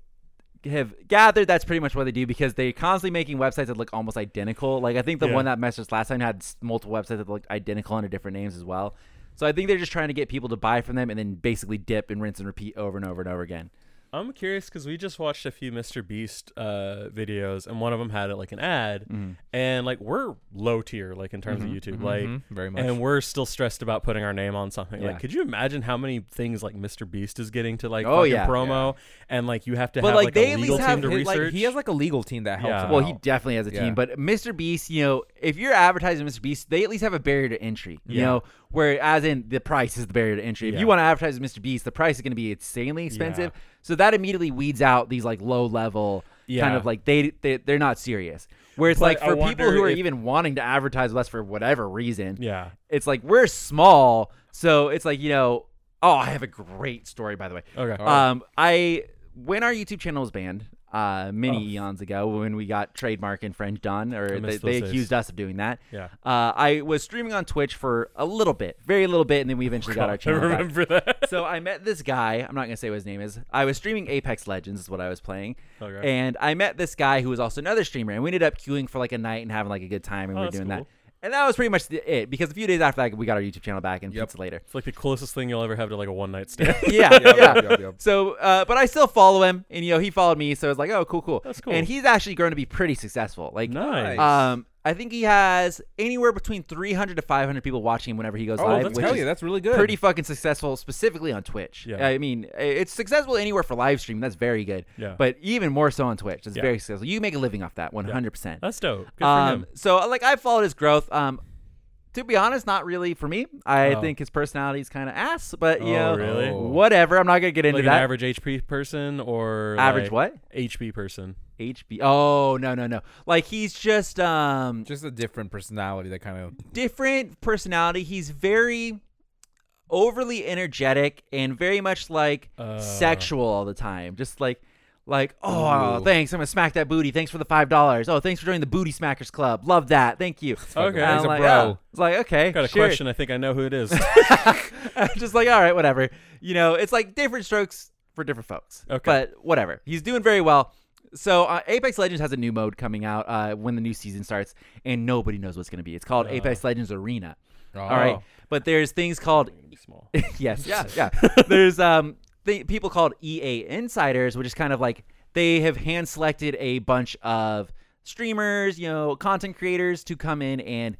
have gathered that's pretty much what they do because they're constantly making websites that look almost identical. Like I think the Yeah. one that messed us last time had multiple websites that looked identical under different names as well. So I think they're just trying to get people to buy from them and then basically dip and rinse and repeat over and over and over again. I'm curious because we just watched a few Mr. Beast uh, videos, and one of them had it like an ad, Mhm. and like we're low tier like in terms Mhm, of YouTube, like. Mhm, very much. and we're still stressed about putting our name on something. Yeah. Like, could you imagine how many things like Mr. Beast is getting to like Oh, yeah. promo, and like you have to But, have like, like, they a at legal least team have to His- like, he has like a legal team that helps Yeah. him Well, out. he definitely has a team, Yeah. but Mr. Beast, you know, if you're advertising Mr. Beast, they at least have a barrier to entry. You Yeah. know, where as in the price is the barrier to entry. If Yeah. you want to advertise Mr. Beast, the price is going to be insanely expensive. So that immediately weeds out these like low level kind of like they, they they're not serious. Where it's But like for people who are if- even wanting to advertise less for whatever reason, yeah, it's like we're small, so it's like you know. Oh, I have a great story by the way. okay. Um, I when our YouTube channel was banned, uh, many Oh. eons ago, when we got trademark infringed on, or they, they days. accused us of doing that. yeah. Uh, I was streaming on Twitch for a little bit, very little bit, and then we eventually got our I channel back. remember that. So I met this guy. I'm not gonna say what his name is. I was streaming Apex Legends, is what I was playing, okay. and I met this guy who was also another streamer, and we ended up queuing for like a night and having like a good time, and Oh, we were doing cool. that. And that was pretty much it because a few days after that, we got our YouTube channel back and Yep. pizza later. It's like the closest thing you'll ever have to like a one night stand. yeah, Yep, yeah. yep, yep, yep. So, uh, but I still follow him, and you know he followed me, so it's like, oh, cool, cool. That's cool. And he's actually going to be pretty successful. Like, nice. um, I think he has anywhere between 300 to 500 people watching him whenever he goes Oh, live, that's which hell yeah, that's really good. pretty fucking successful, specifically on Twitch. Yeah. I mean, it's successful anywhere for live stream. That's very good. Yeah. But even more so on Twitch. It's Yeah. very successful. You make a living off that 100%. That's dope. Good for Um, him. so like I followed his growth. Um, to be honest, not really for me. I Oh. think his personality is kind of ass, but you Oh, know, really? whatever. I'm not gonna get into Like an that. average HP person or Average like what? HP person. HB. Oh no no no. Like he's just um Just a different personality that kind of. different personality. He's very overly energetic and very much like Uh. sexual all the time. Just like like oh Ooh. thanks I'm gonna smack that booty. Thanks for the five dollars. Oh thanks for joining the Booty Smackers Club. Love that. Thank you. Okay. And He's I'm a like, bro. oh. It's like okay. Got a sure. question. I think I know who it is. just like all right whatever. You know it's like different strokes for different folks. Okay. But whatever. He's doing very well. So uh, Apex Legends has a new mode coming out uh, when the new season starts, and nobody knows what's going to be. It's called Uh. Apex Legends Arena. Oh. All right, but there's things called small. yes, yeah, yeah. There's um th- people called EA insiders, which is kind of like they have hand selected a bunch of streamers, you know, content creators to come in and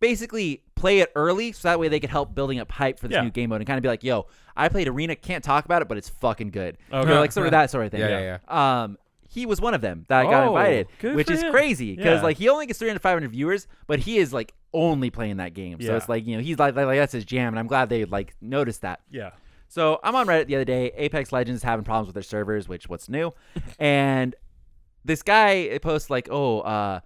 basically play it early, so that way they could help building up hype for this Yeah. new game mode and kind of be like, "Yo, I played Arena, can't talk about it, but it's fucking good." Okay. You know, like sort of that sort of thing. Yeah, yeah, Um, he was one of them that got Oh, invited, which is him. crazy because Yeah. like he only gets 300 500 viewers, but he is like only playing that game. So Yeah. it's like you know he's like, like like that's his jam, and I'm glad they like noticed that. Yeah. So I'm on Reddit the other day. Apex Legends having problems with their servers, which what's new, and this guy posts like, "Oh, uh,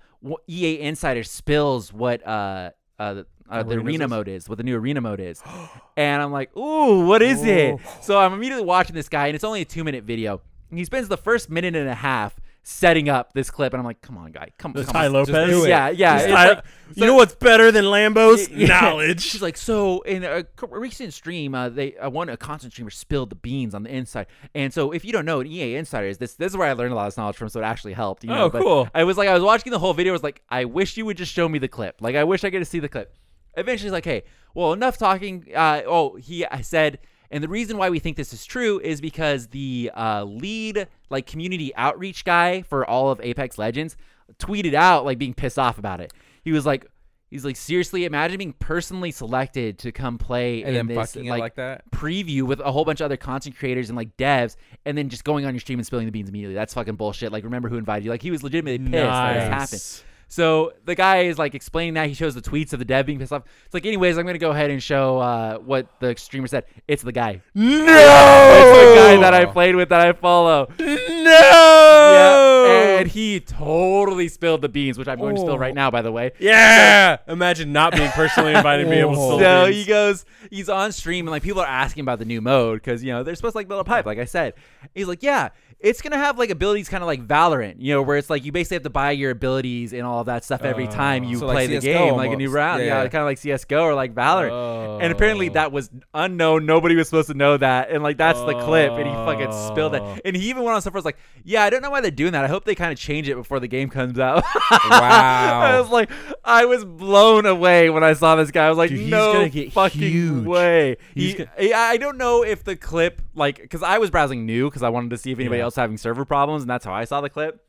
EA Insider spills what uh, uh, the, uh, the arena is? mode is, what the new arena mode is," and I'm like, "Ooh, what is it?" Oh. So I'm immediately watching this guy, and it's only a two minute video. And he spends the first minute and a half setting up this clip, and I'm like, "Come on, guy, come, The come Tai on." Lopez. it. Yeah, yeah. Ty- like- you know what's better than Lambo's Yeah. knowledge? She's like, so in a recent stream, uh, they uh, one a content streamer spilled the beans on the inside, and so if you don't know what EA Insider is, this this is where I learned a lot of this knowledge from, so it actually helped. You know? Oh, But cool. I was like, I was watching the whole video, I was like, I wish you would just show me the clip. Like, I wish I could see the clip. Eventually, he's like, hey, well, enough talking. Uh, oh, he I said. And the reason why we think this is true is because the uh, lead, like community outreach guy for all of Apex Legends, tweeted out like being pissed off about it. He was like, he's like, seriously, imagine being personally selected to come play And in this like, like that. preview with a whole bunch of other content creators and like devs, and then just going on your stream and spilling the beans immediately. That's fucking bullshit. Like, remember who invited you? Like, he was legitimately pissed that this happened. So the guy is like explaining that he shows the tweets of the dev being pissed off. It's like, anyways, I'm gonna go ahead and show uh, what the streamer said. It's the guy. No. It's the guy that I played with that I follow. No. Yeah, and he totally spilled the beans, which I'm going to spill Oh. right now, by the way. Yeah. Imagine not being personally invited and being able to spill So the he goes, he's on stream, and like people are asking about the new mode because you know they're supposed to like build a pipe, like I said. He's like, yeah, it's gonna have like abilities, kind of like Valorant, you know, where it's like you basically have to buy your abilities and all that stuff every Oh. time you So like play the CS:GO game, like a new almost. round, Yeah, yeah, kind of like CS:GO or like Valorant. And apparently Oh. that was unknown. Nobody was supposed to know that. And like that's the clip. And he fucking spilled Oh. it. And he even went on stuff where it's like, yeah, I don't know why they're doing that. I hope they kind of change it before the game comes out. Wow. I was like, I was blown away when I saw this guy. I was like, Dude, he's no gonna get fucking huge. way. He's He, I I don't know if the clip, like, because I was browsing new because I wanted to see if anybody Yeah. else having server problems, and that's how I saw the clip.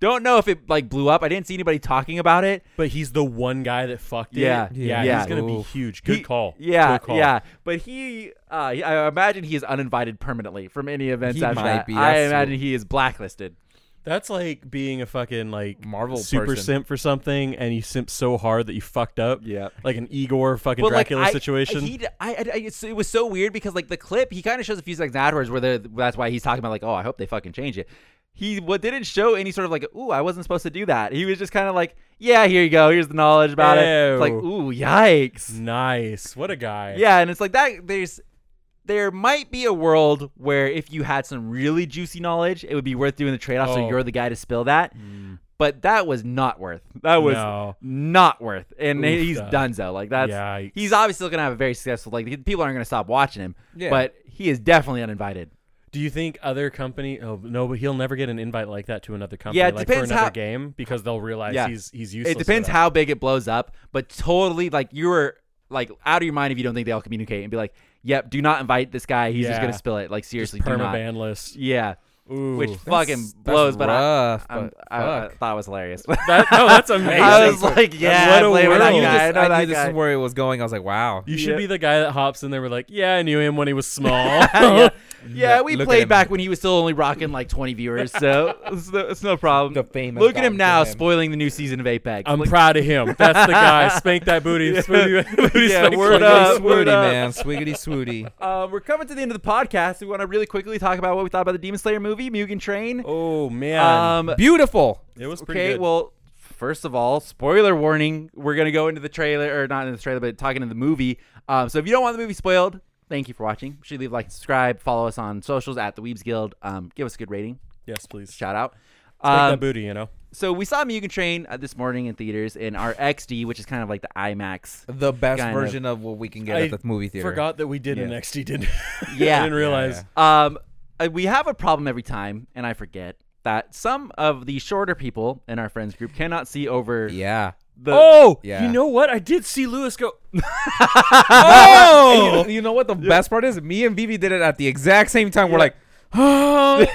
Don't know if it like blew up. I didn't see anybody talking about it. But he's the one guy that fucked Yeah. it. Yeah. Yeah. He's gonna be huge. Good He- call. Yeah, Good call. yeah. But he, uh, I imagine he is uninvited permanently from any events He after might that. be. I That's imagine he is blacklisted. That's like being a fucking like Marvel super person. simp for something, and you simp so hard that you fucked up. Yeah. Like an Igor fucking But like, Dracula I, situation. He, I, I, I- it was so weird because like the clip, he kind of shows a few seconds afterwards where that's why he's talking about like, oh, I hope they fucking change it. He what didn't show any sort of like, ooh, I wasn't supposed to do that. He was just kind of like, yeah, here you go, here's the knowledge about it. It's like, Ew. ooh, yikes. nice. What a guy. Yeah, and it's like that. There's there might be a world where if you had some really juicy knowledge, it would be worth doing the trade off. So Oh. you're the guy to spill that. Mm. But that was not worth. That was No. not worth. And Oof, he's uh, Dunzo. Like that's he's obviously gonna have a very successful. Like people aren't gonna stop watching him. Yeah. But he is definitely uninvited. Do you think other company? Oh no, but he'll never get an invite like that to another company. Yeah, it like depends for another how- game because they'll realize Yeah. he's he's useless. It depends how big it blows up. But totally, like you were like out of your mind if you don't think they all communicate and be like, "Yep, do not invite this guy. He's just gonna spill it." Like seriously, Just do not. permaban list. Yeah. Which fucking That's- blows. that's But I, rough, I'm, but I, I fuck. thought it was hilarious. That, no, that's amazing. I was like, yeah, What I a blame world. that I knew. I this, know I knew this guy. is where it was going. I was like, wow. you should Yeah. be the guy that hops in there We're like, yeah, I knew him when he was small. yeah. yeah, we Look played back when he was still only rocking like 20 viewers, so it's no, it's no problem. The famous Look at him now, Him. spoiling the new season of Apex. I'm Look- proud of him. That's the guy. Spank that booty. Booty, booty Yeah, spank word up. Swooty, man. Swiggity swooty. Um, we're coming to the end of the podcast. We want to really quickly talk about what we thought about the Demon Slayer movie, Mugen Train. Oh man, Um, Beautiful. it was pretty okay, good. well, first of all, spoiler warning. We're gonna go into the trailer, or not in the trailer, but talking to the movie. Um, so if you don't want the movie spoiled, thank you for watching. Be sure to leave like, and subscribe, follow us on socials at the Weebs Guild. Um, give us a good rating, yes, please. shout out. Spank Um, that booty. You know. so we saw Mugen Train uh, this morning in theaters in our XD, which is kind of like the IMAX. The best Kind of. version of. what we can get I at the movie theater. Forgot that we did an XD. Didn't. Yeah. I didn't realize. Um, uh, we have a problem every time, and I forget that some of the shorter people in our friends group cannot see over Yeah. the. oh, Yeah. you know what? I did see Lewis go. Oh! And you, you know what the best part is? Me and Vivi did it at the exact same time. We're like, oh.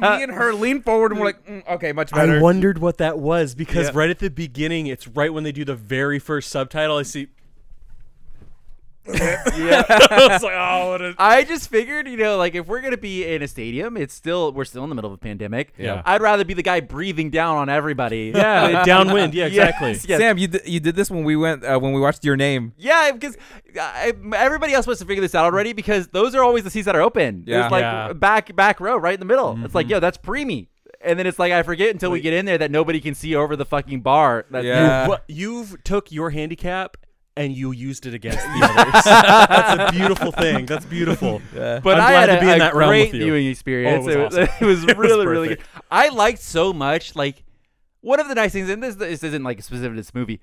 me and her lean forward and we're like, mm, okay, much better. I wondered what that was because Yeah. right at the beginning, it's right when they do the very first subtitle. I see. Yeah. I was like, oh, what a. I just figured, you know, like if we're gonna be in a stadium, it's still we're still in the middle of a pandemic. Yeah. I'd rather be the guy breathing down on everybody. Yeah, downwind. Yeah, exactly. Yes, yes. Sam, you d- you did this when we went uh, when we watched your name. Yeah, because I, everybody else must have figured this out already because those are always the seats that are open. Yeah. It's like Yeah. back back row, right in the middle. It's like, yo, that's preemie. And then it's like I forget until we get in there that nobody can see over the fucking bar. That Yeah. What you've took your handicap and you used it against the others. That's a beautiful thing. That's beautiful. Yeah. But I'm I glad had to be a, in a that realm great with you. viewing experience. Oh, it was it, was, it was It was really, really good. I liked so much. Like one of the nice things, and this this isn't like specific to this movie.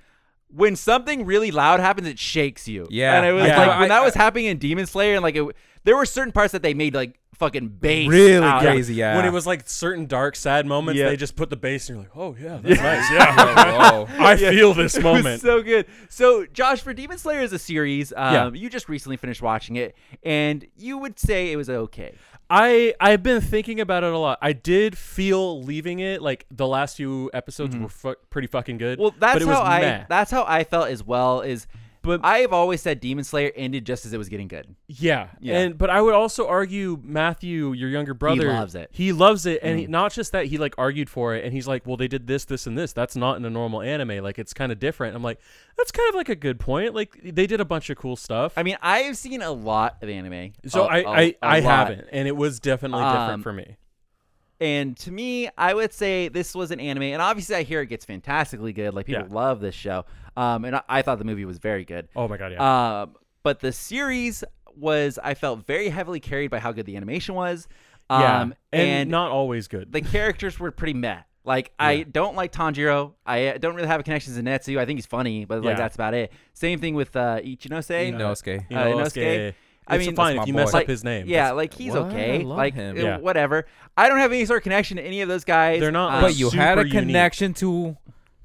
When something really loud happens, it shakes you. Yeah. and it was Yeah. like I- when that was happening in Demon Slayer, and like it, there were certain parts that they made like fucking bass. Really out. crazy, yeah. When it was like certain dark, sad moments, Yeah. they just put the bass and you're like, oh, yeah, that's nice. Yeah. Whoa. I feel this It was moment. so good. So, Josh, for Demon Slayer is a series, um, Yeah. you just recently finished watching it, and you would say it was okay. I I've been thinking about it a lot. I did feel leaving it like the last few episodes were fu- pretty fucking good. Mm-hmm. Well, that's but it was how I meh. that's how I felt as well. Is But- I've always said Demon Slayer ended just as it was getting good. Yeah. Yeah. And but I would also argue Matthew, your younger brother, he loves it. He loves it, and he, Mm. not just that he like argued for it, and he's like, "Well, they did this, this, and this. That's not in a normal anime. Like it's kind of different." I'm like, "That's kind of like a good point. Like they did a bunch of cool stuff." I mean, I've seen a lot of anime. so A- I a- I, a I haven't, and it was definitely Um, different for me. And to me, I would say this was an anime, and obviously, I hear it gets fantastically good. Like people Yeah. love this show, um, and I, I thought the movie was very good. Oh my god, yeah. Um, but the series was, I felt very heavily carried by how good the animation was. yeah, Um, and, and not always good. the characters were pretty meh. Like I don't like Tanjiro. I uh, don't really have a connection to Zenitsu. I think he's funny, but like Yeah. that's about it. Same thing with uh, Ichinose. Inosuke. You uh, Inosuke, Inosuke, I mean, fine if my you mess boy. up his name. Yeah, like he's What? okay. I love like him. Yeah. whatever. I don't have any sort of connection to any of those guys. They're not, Um, But you had a unique. connection to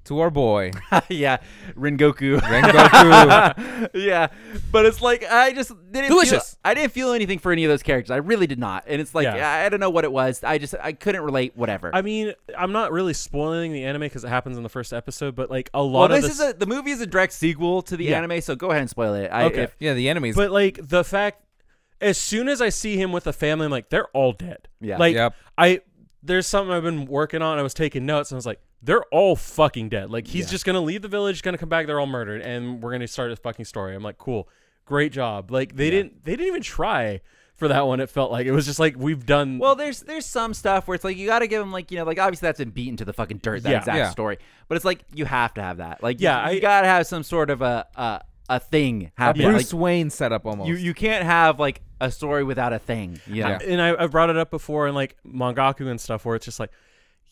to our boy yeah, Rengoku. Rengoku. yeah, but it's like I just didn't Delicious. Feel, I didn't feel anything for any of those characters. I really did not. And it's like Yeah. I, I don't know what it was. I just I couldn't relate. Whatever. I mean, I'm not really spoiling the anime because it happens in the first episode, but like a well, lot of this the is a the movie is a direct sequel to the Yeah. anime, so go ahead and spoil it. I, Okay. if- yeah, the enemies. But like the fact, as soon as I see him with a family, I'm like, they're all dead. Yeah. Like Yep. I, there's something I've been working on. I was taking notes, and I was like, they're all fucking dead. Like he's Yeah. just gonna leave the village, gonna come back, they're all murdered, and we're gonna start his fucking story. I'm like, cool, great job. Like they didn't, they didn't even try for that one. It felt like it was just like we've done. Well, there's there's some stuff where it's like you got to give them like you know like obviously that's been beaten to the fucking dirt that Yeah. exact Yeah. story, but it's like you have to have that. Like Yeah, you, I- got to have some sort of a a, a thing a happen. Bruce Like, Wayne setup almost. you you can't have like a story without a thing. You know? Yeah. and I, I brought it up before in like mangaku and stuff where it's just like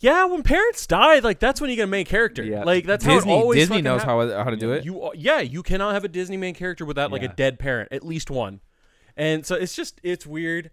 yeah when parents die like that's when you get a main character Yeah. like that's Disney how it always Disney knows hap- how how to do it. you yeah you cannot have a disney main character without like Yeah. a dead parent at least one and so it's just it's weird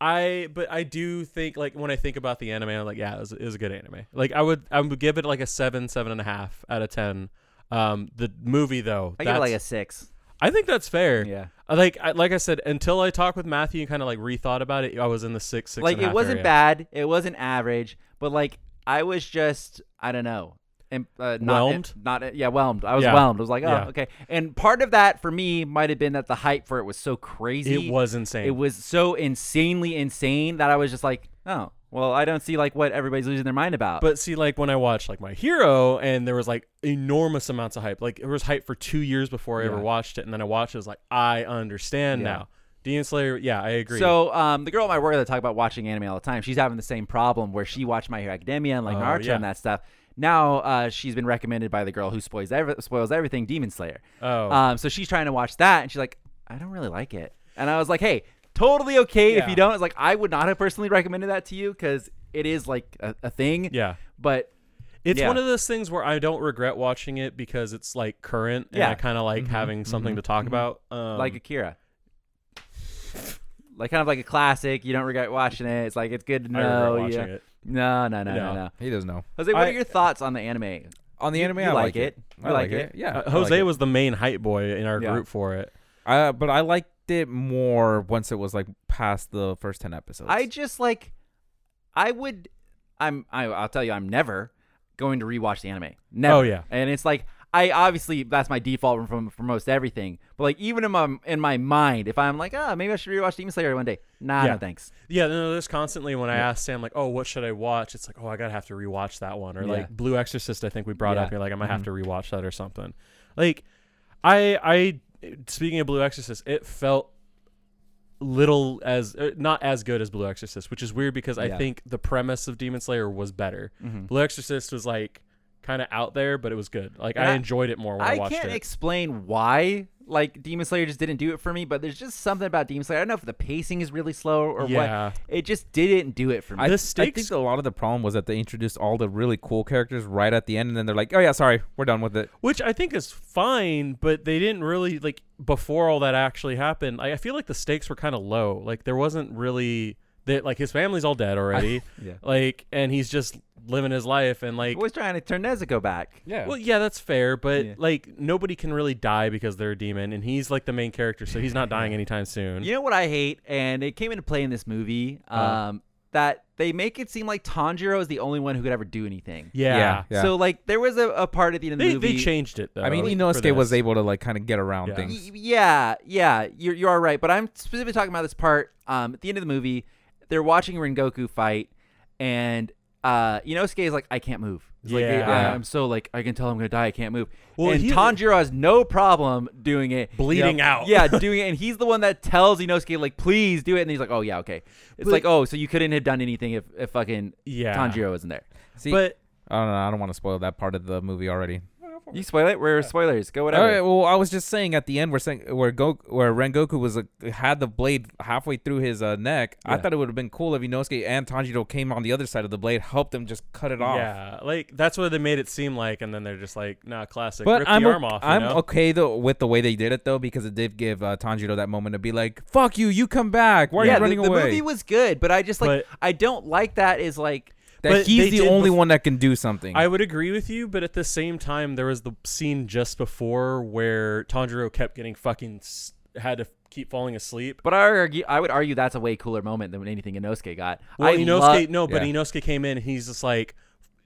i but i do think like when i think about the anime i'm like yeah it was, it was a good anime like i would i would give it like a seven seven and a half out of ten um the movie though I give it like a six. I think that's fair. Yeah. Like I, like I said, until I talked with Matthew and kind of like rethought about it, I was in the six six. like and it half wasn't area. bad. It wasn't average, but like I was just I don't know. im- uh, not, Whelmed? Not yeah, whelmed. I was Yeah. whelmed. I was like, oh, Yeah. okay. And part of that for me might have been that the hype for it was so crazy. It was insane. It was so insanely insane that I was just like, oh, well, I don't see like what everybody's losing their mind about. But see, like when I watched like my hero, and there was like enormous amounts of hype. Like it was hype for two years before I ever watched it, and then I watched it. I was like, I understand Yeah. now. Demon Slayer, yeah, I agree. So um, the girl at my work that talk about watching anime all the time, she's having the same problem where she watched My Hero Academia and like Oh, Naruto yeah. and that stuff. Now uh, she's been recommended by the girl who spoils every- spoils everything, Demon Slayer. oh, Um, so she's trying to watch that, and she's like, I don't really like it. And I was like, Hey, totally okay if you don't. It's like I would not have personally recommended that to you because it is like a, a thing. yeah. But It's Yeah. one of those things where I don't regret watching it because it's like current, and Yeah. I kind of like having something to talk about. Um, like Akira. Like kind of like a classic. You don't regret watching it. It's like it's good to I regret know. watching yeah. it. No, no, no, no, No. no. He doesn't know. Jose, what I- are your thoughts on the anime? On the You- anime, you I like like it. I You like like it. Yeah. Uh, I Jose like it. was the main hype boy in our Yeah. group for it. Uh, but I liked it more once it was like past the first ten episodes. I just like, I would, I'm, I, I'll tell you, I'm never going to rewatch the anime. Never. Oh, yeah. And it's like, I obviously that's my default from for most everything. But like even in my in my mind, if I'm like, ah, maybe I should rewatch Demon Slayer one day. Nah, Yeah. no thanks. Yeah, no, there's constantly when I ask Sam like, "Oh, what should I watch?" It's like, "Oh, I gotta have to rewatch that one," or Yeah. like Blue Exorcist. I think we brought Yeah. up. You're like, I might have to rewatch that or something. Like, I, I, speaking of Blue Exorcist, it felt little as er, not as good as Blue Exorcist, which is weird because I Yeah. think the premise of Demon Slayer was better. Mhm. Blue Exorcist was like kind of out there, but it was good. Like I I- enjoyed it more when I, I watched can't it. explain why like Demon Slayer just didn't do it for me, but there's just something about Demon Slayer. I don't know if the pacing is really slow or Yeah. what. It just didn't do it for me. I, The I think a lot of the problem was that they introduced all the really cool characters right at the end, and then they're like, "Oh yeah, sorry, we're done with it." which I think is fine, but they didn't really like before all that actually happened. I, I feel like the stakes were kind of low. Like there wasn't really that like his family's all dead already. yeah. like and he's just living his life and like Always trying to turn Nezuko back. Yeah. well yeah that's fair but Yeah. like nobody can really die because they're a demon and he's like the main character so he's not dying anytime soon You know what I hate, and it came into play in this movie. Um, Uh. that they make it seem like Tanjiro is the only one who could ever do anything. yeah, Yeah, yeah. So like there was a, a part at the end of the They, movie. they changed it though I mean, for Inosuke was able to like kind of get around Yeah. things. Y- Yeah, yeah, you're you are right. But I'm specifically talking about this part. Um, at the end of the movie, they're watching Rengoku fight, and uh, Inosuke is like, "I can't move." He's like, Yeah. "I- I'm so like, I can tell I'm gonna die. I can't move. Well, and he- Tanjiro has no problem doing it, bleeding Yep. out yeah, doing it, and he's the one that tells Inosuke like, "Please do it," and he's like, "Oh yeah, okay." It's But- like, "Oh, so you couldn't have done anything if, if fucking yeah Tanjiro wasn't there." See, but I don't know. I don't want to spoil that part of the movie already. You spoil it. We're spoilers. Go whatever. All right, well, I was just saying at the end we're saying where Go where Rengoku was uh, had the blade halfway through his uh, neck. I thought it would have been cool if Inosuke and Tanjiro came on the other side of the blade, helped him just cut it off. yeah like that's what they made it seem like and then they're just like nah classic But rip I'm the o- off I'm know? okay though with the way they did it though because it did give uh, Tanjiro that moment to be like, "Fuck you, you come back. Why are yeah, you the, running the away?" The movie was good, but I just like But- I don't like that. Is like that but he's the only bef- one that can do something. I would agree with you, but at the same time, there was the scene just before where Tanjiro kept getting fucking had to keep falling asleep. But I argue, I would argue that's a way cooler moment than anything Inosuke got. Well, I Inosuke, love- no, but Yeah. Inosuke came in and he's just like,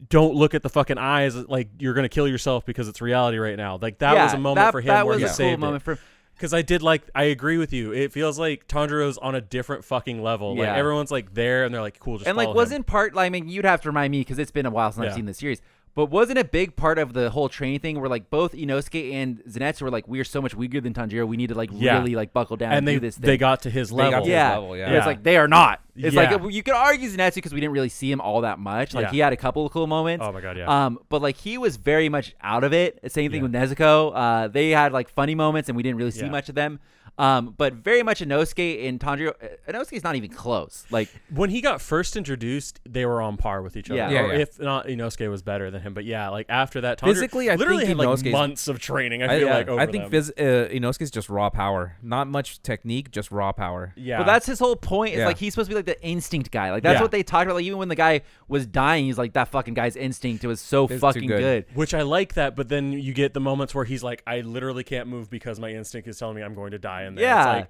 "Don't look at the fucking eyes, like you're gonna kill yourself because it's reality right now." Like that yeah, was a moment that, for him That where was he a cool saved moment for. Because I did like, I agree with you. It feels like Tanjiro's on a different fucking level. Like Yeah. everyone's like there and they're like, "Cool, just And like, him." wasn't part? Like, I mean, you'd have to remind me because it's been a while since I've seen the series. But wasn't a big part of the whole training thing where like both Inosuke and Zenitsu were like, we're so much weaker than Tanjiro, we need to like Yeah. really like buckle down and, and they do this thing. they got to his They got level. to his yeah, level, yeah. And It's like they are not. It's Yeah. like you could argue Zenitsu because we didn't really see him all that much. Like Yeah. he had a couple of cool moments. Oh my god, yeah. Um, but like he was very much out of it. Same thing Yeah. with Nezuko. Uh, they had like funny moments, and we didn't really see Yeah. much of them. Um, but very much Inosuke and Tanjiro. uh, Inosuke's not even close. Like when he got first introduced, they were on par with each other. Yeah. Yeah, or yeah. if not, Inosuke was better than him. But yeah, like after that, Tanjiro Physically, I literally think had like months of training. I I, feel yeah, like over I think them. phys- uh, Inosuke's just raw power, not much technique, just raw power. yeah, Well, that's his whole point. Is Yeah. like he's supposed to be like the instinct guy. Like that's Yeah. what they talked about. Like even when the guy was dying, he's like that fucking guy's instinct It was so too fucking good. good. Which I like that, but then you get the moments where he's like, I literally can't move because my instinct is telling me I'm going to die. And Yeah. it's like,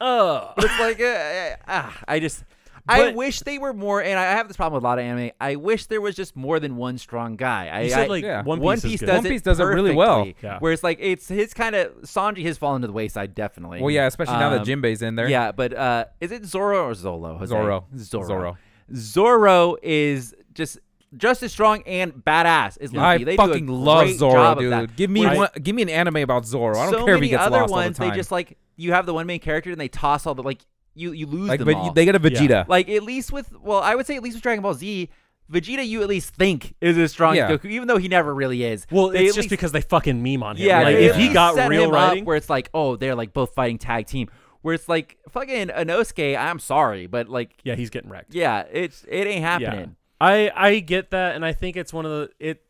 oh, But it's like uh, uh, ah, I just. I wish they were more, and I have this problem with a lot of anime. I wish there was just more than one strong guy. I, you said I- like yeah. One Piece, One Piece does One it Piece does it really well. perfectly, Yeah. Where it's like it's his kind of Sanji has fallen to the wayside definitely. Well, yeah, especially now that Um, Jinbei's in there. Yeah, but uh, is it Zoro or Zolo? Jose? Zoro. Zoro. Zoro. Zoro is just just as strong and badass as Luffy. I they do a fucking love great Zoro, dude. Give me Whereas one, give me an anime about Zoro. I don't so care if many he gets other lost ones, all the time. they just like you have the one main character and they toss all the like you you lose like them but all. they get a Vegeta. like at least with well, I would say at least with Dragon Ball Z, Vegeta you at least think is as strong Yeah. as Goku, even though he never really is. Well, They it's just least- because they fucking meme on him. yeah, like if he got real him writing, where it's like, oh, they're like both fighting tag team. Where it's like fucking Inosuke, I'm sorry, but like, yeah, he's getting wrecked. yeah, it's it ain't happening. I I get that, and I think it's one of the it.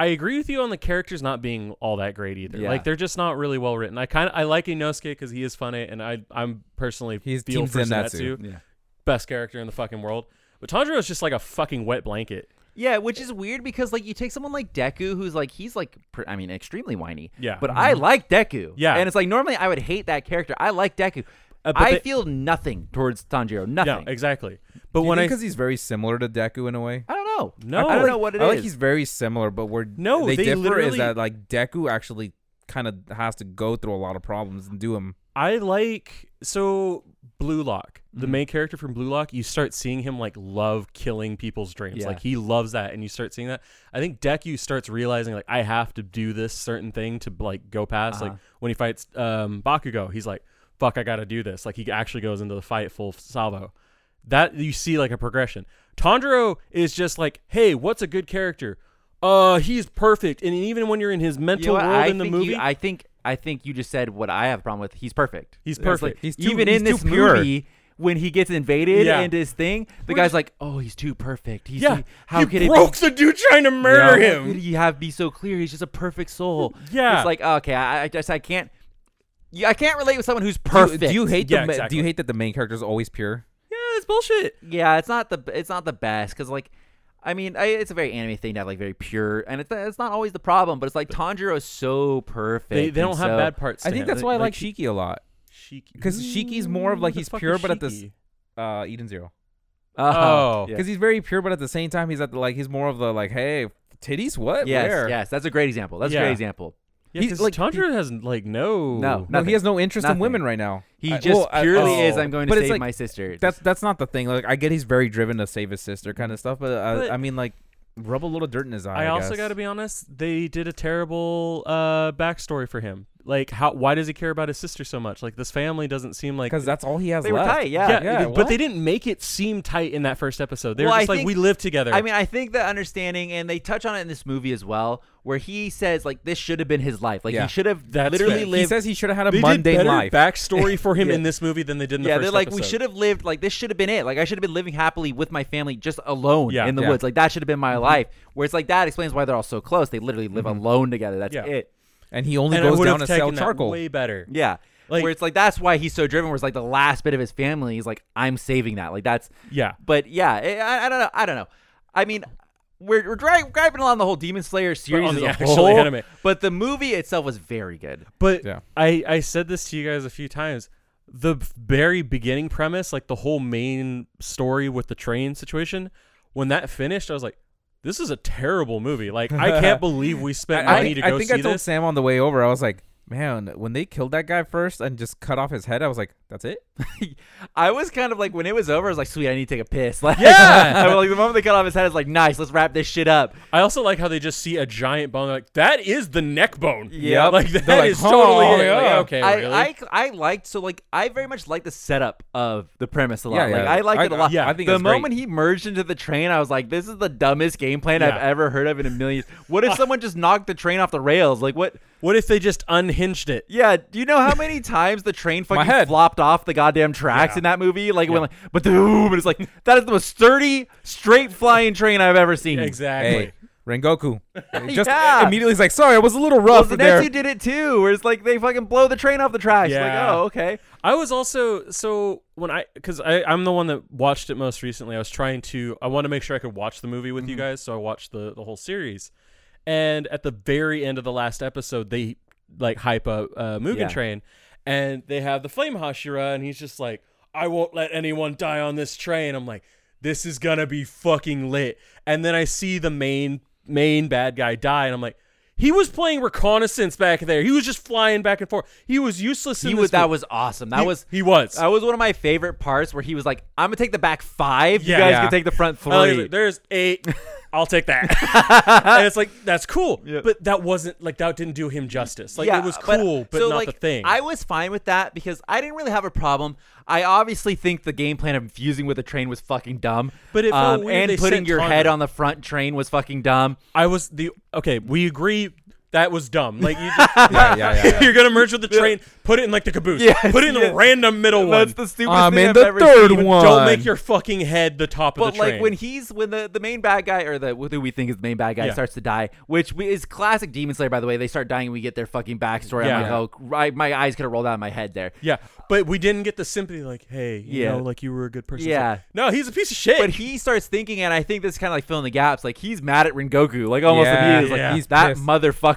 I agree with you on the characters not being all that great either. Yeah. Like they're just not really well written. I kind of I like Inosuke because he is funny, and I I'm personally He's feel for Zenitsu. Zenitsu, best character in the fucking world. But Tanjiro is just like a fucking wet blanket. Yeah, which is weird because like you take someone like Deku, who's like he's like pr- I mean extremely whiny. Yeah. but I like Deku. Yeah. and it's like normally I would hate that character. I like Deku. Uh, I they- feel nothing towards Tanjiro. Nothing. Yeah, exactly. But when I because he's very similar to Deku in a way. I don't know. No. I don't know what it I is. like he's very similar, but where No, they, they differ literally- is that like Deku actually kind of has to go through a lot of problems and do them. I like so Blue Lock, the Mhm. main character from Blue Lock, you start seeing him like love killing people's dreams. Yeah. Like he loves that and you start seeing that. I think Deku starts realizing like I have to do this certain thing to like go past like Uh-huh. when he fights um Bakugo, he's like fuck I got to do this. Like he actually goes into the fight full salvo. That you see like a progression. Tanjiro is just like, "Hey, what's a good character?" Uh, he's perfect. And even when you're in his You know mental world I in the think movie, You, I think I think you just said what I have a problem with. He's perfect. He's It's like, perfect. He's too- even he's in this too pure. movie when he gets invaded Yeah. and his thing, the We're guy's just- like, "Oh, he's too perfect. He's yeah, he- how he could broke it the dude trying to murder Yeah, him. How could he have be so clear? He's just a perfect soul. Yeah. it's like okay, I, I just I can't. Yeah, I can't relate with someone who's perfect. Do you, hate Yeah, the exactly. Do you hate that the main character is always pure? Yeah, it's bullshit. Yeah, it's not the it's not the best because like, I mean, I, it's a very anime thing to have like very pure, and it's it's not always the problem, but it's like Tanjiro is so perfect. They, they don't have so- bad parts. I think that's They- why I like Shiki a lot. Shiki 'Cause Shiki's more of, like, he's pure, but at the? Uh, Eden Zero. Oh. yeah. Because he's very pure, but at the same time, he's at the, like he's more of the like, hey, titties, what? yes, Where? yes, that's a great example. That's a great example. Yeah, He's 'cause like- Tanjiro has like no. No, No, he has no interest Nothing. in women right now. He I- just well, I- purely oh. is. I'm going to But it's save like- my sister. That's that's not the thing. Like I get he's very driven to save his sister, kind of stuff. But, uh, But- I mean, like rub a little dirt in his eye. I also got to be honest. They did a terrible uh, backstory for him. Like, how? Why does he care about his sister so much? Like, this family doesn't seem like. because that's all he has they were left. tight. Yeah. yeah, yeah, but what? they didn't make it seem tight in that first episode. They Well, were I just like, think- we live together. I mean, I think the understanding, and they touch on it in this movie as well, where he says like this should have been his life. Like Yeah. he should have That's literally fair. He says he should have had a they mundane did better life. backstory for him Yeah. in this movie than they did in the yeah, first they're like we should have lived like this should have been it. Like I should have been living happily with my family just alone Yeah. in the Yeah. woods. Like that should have been my mm-hmm. life. Where it's like that explains why they're all so close. They literally live mm-hmm. alone together. That's Yeah. it. And he only and goes down have to sell taken that charcoal. way better. Yeah. Like- where it's like that's why he's so driven. Where it's like the last bit of his family. He's like I'm saving that. Like that's Yeah, But yeah, I, I don't know. I don't know. I mean, we're we're dri- griping along the whole Demon Slayer series as a whole, anime. but the movie itself was very good. But Yeah. I I said this to you guys a few times. The very beginning premise, like the whole main story with the train situation, when that finished, I was like, "This is a terrible movie." Like I can't believe we spent I, money I, to I go think see I told this. Sam on the way over. I was like, man, when they killed that guy first and just cut off his head, I was like, That's it. I was kind of like when it was over, I was like, sweet, I need to take a piss. Like, Yeah. I was like the moment they cut off his head, it's like, nice, let's wrap this shit up. I also like how they just see a giant bone. Like that is the neck bone. Yeah. like that like, is totally "Oh, it. Like, okay, I, really? I I liked so like I very much liked the setup of the premise a lot. Yeah, like. I liked I- it a lot. yeah, I think the it's great. moment he merged into the train, I was like, this is the dumbest game plan I've ever heard of in a million. What if someone just knocked the train off the rails? Like what? what if they just unhinged it? Yeah, do you know how many times the train fucking head. Flopped off the goddamn tracks Yeah. in that movie? Like it went like, but boom, and it's like that is the most sturdy, straight flying train I've ever seen. Exactly. Hey, Rengoku. Just Yeah. immediately, he's like, sorry, I was a little Well, rough there. Zenitsu did it too, where it's like they fucking blow the train off the tracks. Like, Yeah. oh, okay. I was also so when I because I I'm the one that watched it most recently. I was trying to I want to make sure I could watch the movie with you Mm-hmm. guys, so I watched the the whole series. And at the very end of the last episode, they like hype up uh, Mugen Yeah. Train, and they have the Flame Hashira, and he's just like, "I won't let anyone die on this train." I'm like, "This is gonna be fucking lit." And then I see the main main bad guy die, and I'm like. He was playing reconnaissance back there. He was just flying back and forth. He was useless. He was that movie. was awesome. That He- was he was. that was one of my favorite parts where he was like, "I'm gonna take the back five. You guys Yeah. can take the front I like There's eight. I'll take that. and it's like that's cool, but that wasn't like that didn't do him justice. Like yeah, it was cool, but, so, not like, the thing. I was fine with that because I didn't really have a problem. I obviously think the game plan of fusing with a train was fucking dumb. But it um, weird and putting your head on the front train was fucking dumb. I was the okay. We agree that was dumb. Like you, just, yeah, yeah, yeah, yeah. you're gonna merge with the train. Put it in like the caboose. Yes, put it in yes. a random middle one. That's the stupidest I'm thing in I've the ever third seen. one. Don't make your fucking head the top of the train. But like when he's when the, the main bad guy or the who we think is the main bad guy Yeah. starts to die, which we, is classic Demon Slayer by the way. They start dying and we get their fucking backstory. Yeah. I'm like, oh, right, my eyes could have rolled out of my head there. yeah, but we didn't get the sympathy. Like, hey, you Yeah. know, like you were a good person. Yeah. like, no, he's a piece of shit. But he starts thinking, and I think this kind of like filling the gaps. Like he's mad at Rengoku, like almost Yeah, immediately. yeah. Like He's that pissed.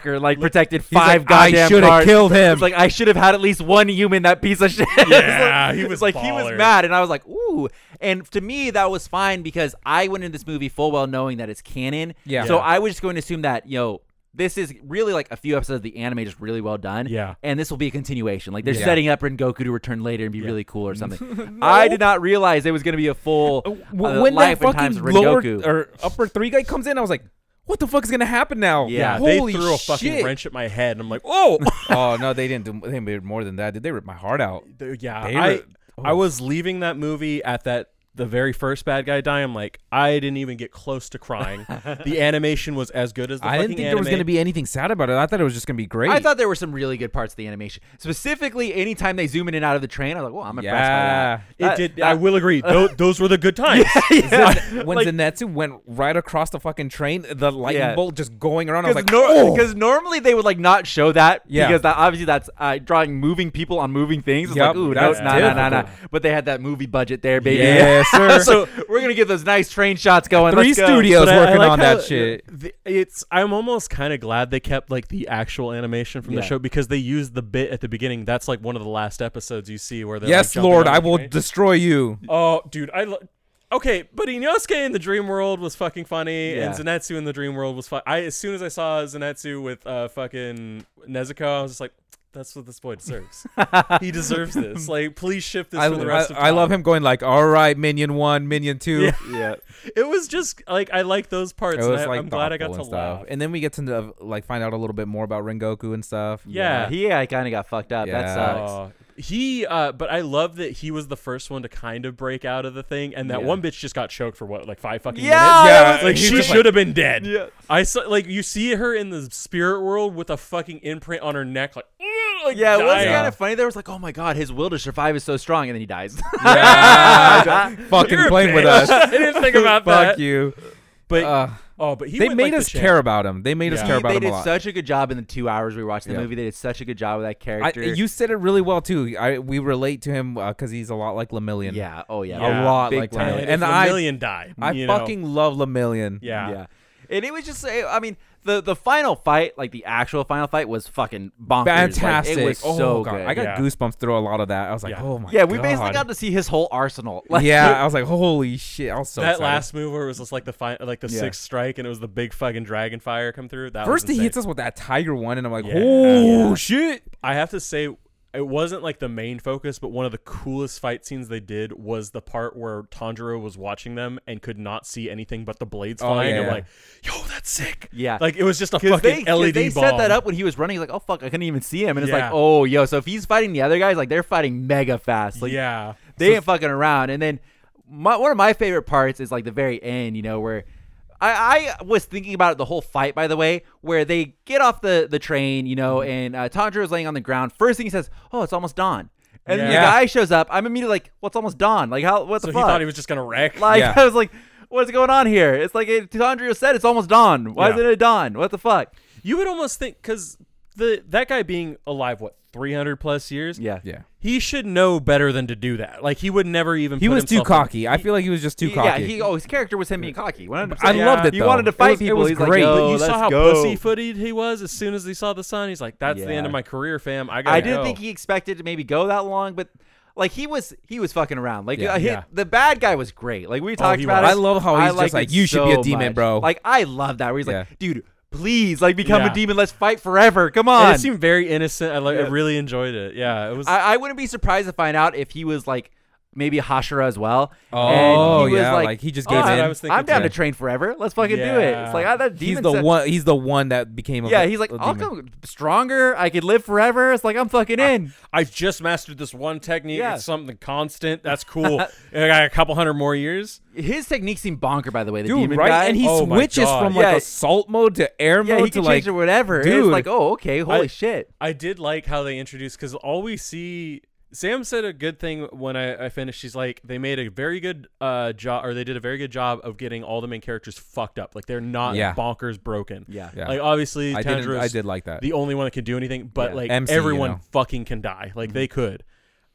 Like protected five like, I goddamn should have cars. killed him. It's like I should have had at least one human. That piece of shit. Yeah, like, he was like he was mad, and I was like, ooh. And to me, that was fine because I went into this movie full well knowing that it's canon. Yeah. So Yeah. I was just going to assume that you know. This is really like a few episodes of the anime, just really well done. Yeah. and this will be a continuation. Like they're Yeah. setting up Rengoku to return later and be really cool or something. I did not realize it was going to be a full uh, W- when that life and times fucking lower Rengoku. or upper three guy comes in, I was like, what the fuck is gonna happen now? Yeah, they Holy threw a fucking shit. wrench at my head, and I'm like, oh. Oh. oh no, they didn't do. They did more than that. Did they rip my heart out? Dude, yeah, They I were- I oh. was leaving that movie at that the very first bad guy die. I'm like, I didn't even get close to crying. the animation was as good as the I fucking didn't think there was gonna be anything sad about it. I thought it was just gonna be great. I thought there were some really good parts of the animation. Specifically, anytime they zoom in and out of the train, I was like, "Well, I'm impressed Yeah. by that." It That- did. that- I will agree. Those, those were the good times. yeah. when Like- Zenitsu went right across the fucking train, the lightning Yeah. bolt just going around. I was Because like, oh. normally they would like not show that Yeah. because that, obviously that's uh, drawing moving people on moving things. It's Yup, like, ooh, no, that's no, no, no, no. But they had that movie budget there, baby. Yes, sir. so we're gonna get those nice train shots going. Three Let's go. studios But I- I working like on how that shit. the- it's. I'm almost kind of glad they kept like the actual animation from the Yeah. show because they used the bit at the beginning. That's like one of the last episodes you see where they're Yes, like, jumping Lord, on I the will train. destroy you. Oh, dude, I. Lo- okay, but Inosuke in the Dream World was fucking funny, Yeah. and Zenitsu in the Dream World was fun. I as soon as I saw Zenitsu with uh fucking Nezuko, I was just like, that's what this boy deserves. he deserves this. Like, please ship this I, for the rest I, of I love him going like, all right, minion one, minion two. Yeah. Yeah. It was just like I like those parts. It and was I, like I'm glad I got to thoughtful and stuff. laugh. And then we get to uh, like find out a little bit more about Rengoku and stuff. Yeah. he yeah, kind of got fucked up. That Yeah. sucks. Uh, he, uh, but I love that he was the first one to kind of break out of the thing, and that Yeah. one bitch just got choked for what, like five fucking Yeah, minutes. Yeah, was like she just should have been dead. Yeah. I saw, like, you see her in the spirit world with a fucking imprint on her neck, like, like Yeah, it was kind of funny. There was like, oh my god, his will to survive is so strong, and then he dies. Yeah. fucking You're playing with us. I didn't think about Fuck that. Fuck you. But Uh, oh, but he they went made like us champ. care about him. They made us Yeah. care He- about they him a did lot. such a good job in the two hours we watched the Yeah. movie. They did such a good job with that I, character. you said it really well too. I we relate to him uh, because he's a lot like Lemillion. yeah. Oh yeah. Yeah. a lot Big like time. Lemillion. And, And if I, million died. I you know? fucking love Lemillion. yeah. Yeah. And it was just, I mean, the the final fight, like the actual final fight, was fucking bonkers. Like, Fantastic. it was oh so god, good. I got Yeah. goosebumps through a lot of that. I was like, Yeah. oh my god. yeah, god. we basically got to see his whole arsenal. Like, yeah, I was like, holy shit! I was so that excited. last move where it was just like the fi- like the Yeah. sixth strike and it was the big fucking dragon fire come through. That First was he hits us with that tiger one, and I'm like, Yeah. oh Yeah. shit! I have to say, it wasn't like the main focus, but one of the coolest fight scenes they did was the part where Tanjiro was watching them and could not see anything but the blades Oh, flying. yeah, I'm yeah. like, yo, that's sick. Yeah. Like it was just a fucking they, LED they bomb. set that up when he was running. He's like, oh fuck, I couldn't even see him, and it's Yeah. like, oh yo, so if he's fighting the other guys, like they're fighting mega fast. Like yeah. they ain't fucking around. And then my, one of my favorite parts is like the very end, you know, where I, I was thinking about it the whole fight, by the way, where they get off the, the train, you know, Mm-hmm. and uh, is laying on the ground. First thing he says, "Oh, it's almost dawn," and then the guy shows up. I'm immediately like, "What's almost dawn? Like how? What the fuck? So the he thought he was just gonna wreck. like Yeah. I was like, "What's going on here?" It's like it, Tanjiro said it's almost dawn. Why Yeah. isn't it dawn? What the fuck? you would almost think because the that guy being alive, what 300 plus years, Yeah, Yeah. he should know better than to do that. Like he would never even. He put was too himself in- cocky. I feel like he was just too He- cocky. Yeah, he oh his character was him being cocky. 100%. I loved it. He wanted to It fight was- people. It was He's great. like, But you saw let's how go. pussy-footed he was as soon as he saw the sun. He's like, "That's the end of my career, fam. I gotta I didn't go." think he expected to maybe go that long, but like he was he was fucking around. Like Yeah. he- Yeah. the bad guy was great. Like we oh, talked he about was. it. I love how I he's just like, it "You should be a demon, much. bro." Like I love that where he's Yeah. like, dude, please, like become Yeah. a demon. Let's fight forever. Come And on. it seemed very innocent. I like. I really enjoyed it. Yeah, it was. I, I wouldn't be surprised to find out if he was like maybe Hashira as well. Oh, and he was yeah, like, like, he just "Oh, gave I'm- in. I was thinking I'm down too. to train forever. Let's fucking do it. It's like Yeah. ah, that he's the said- one. He's the one that became. A, Yeah, he's like, a I'll demon. come stronger. I could live forever. It's like I'm fucking in. I have just mastered this one technique. Yeah. It's something constant. That's cool. I got a couple hundred more years. His technique seemed bonker, by the way. The Dude, demon right? guy. And he Oh switches from like Yeah. assault mode to air yeah, mode he to can like. change it whatever. It's dude. like, oh, okay, holy I- shit. I did like how they introduced because all we see. Sam said a good thing when I, I finished. She's like, they made a very good uh job, or they did a very good job of getting all the main characters fucked up. Like they're not Yeah. bonkers broken. Yeah. Yeah. Like obviously, I did. Tanjiro's I did like that. the only one that could do anything, but Yeah. like MC, you everyone know. fucking can die. Like they could.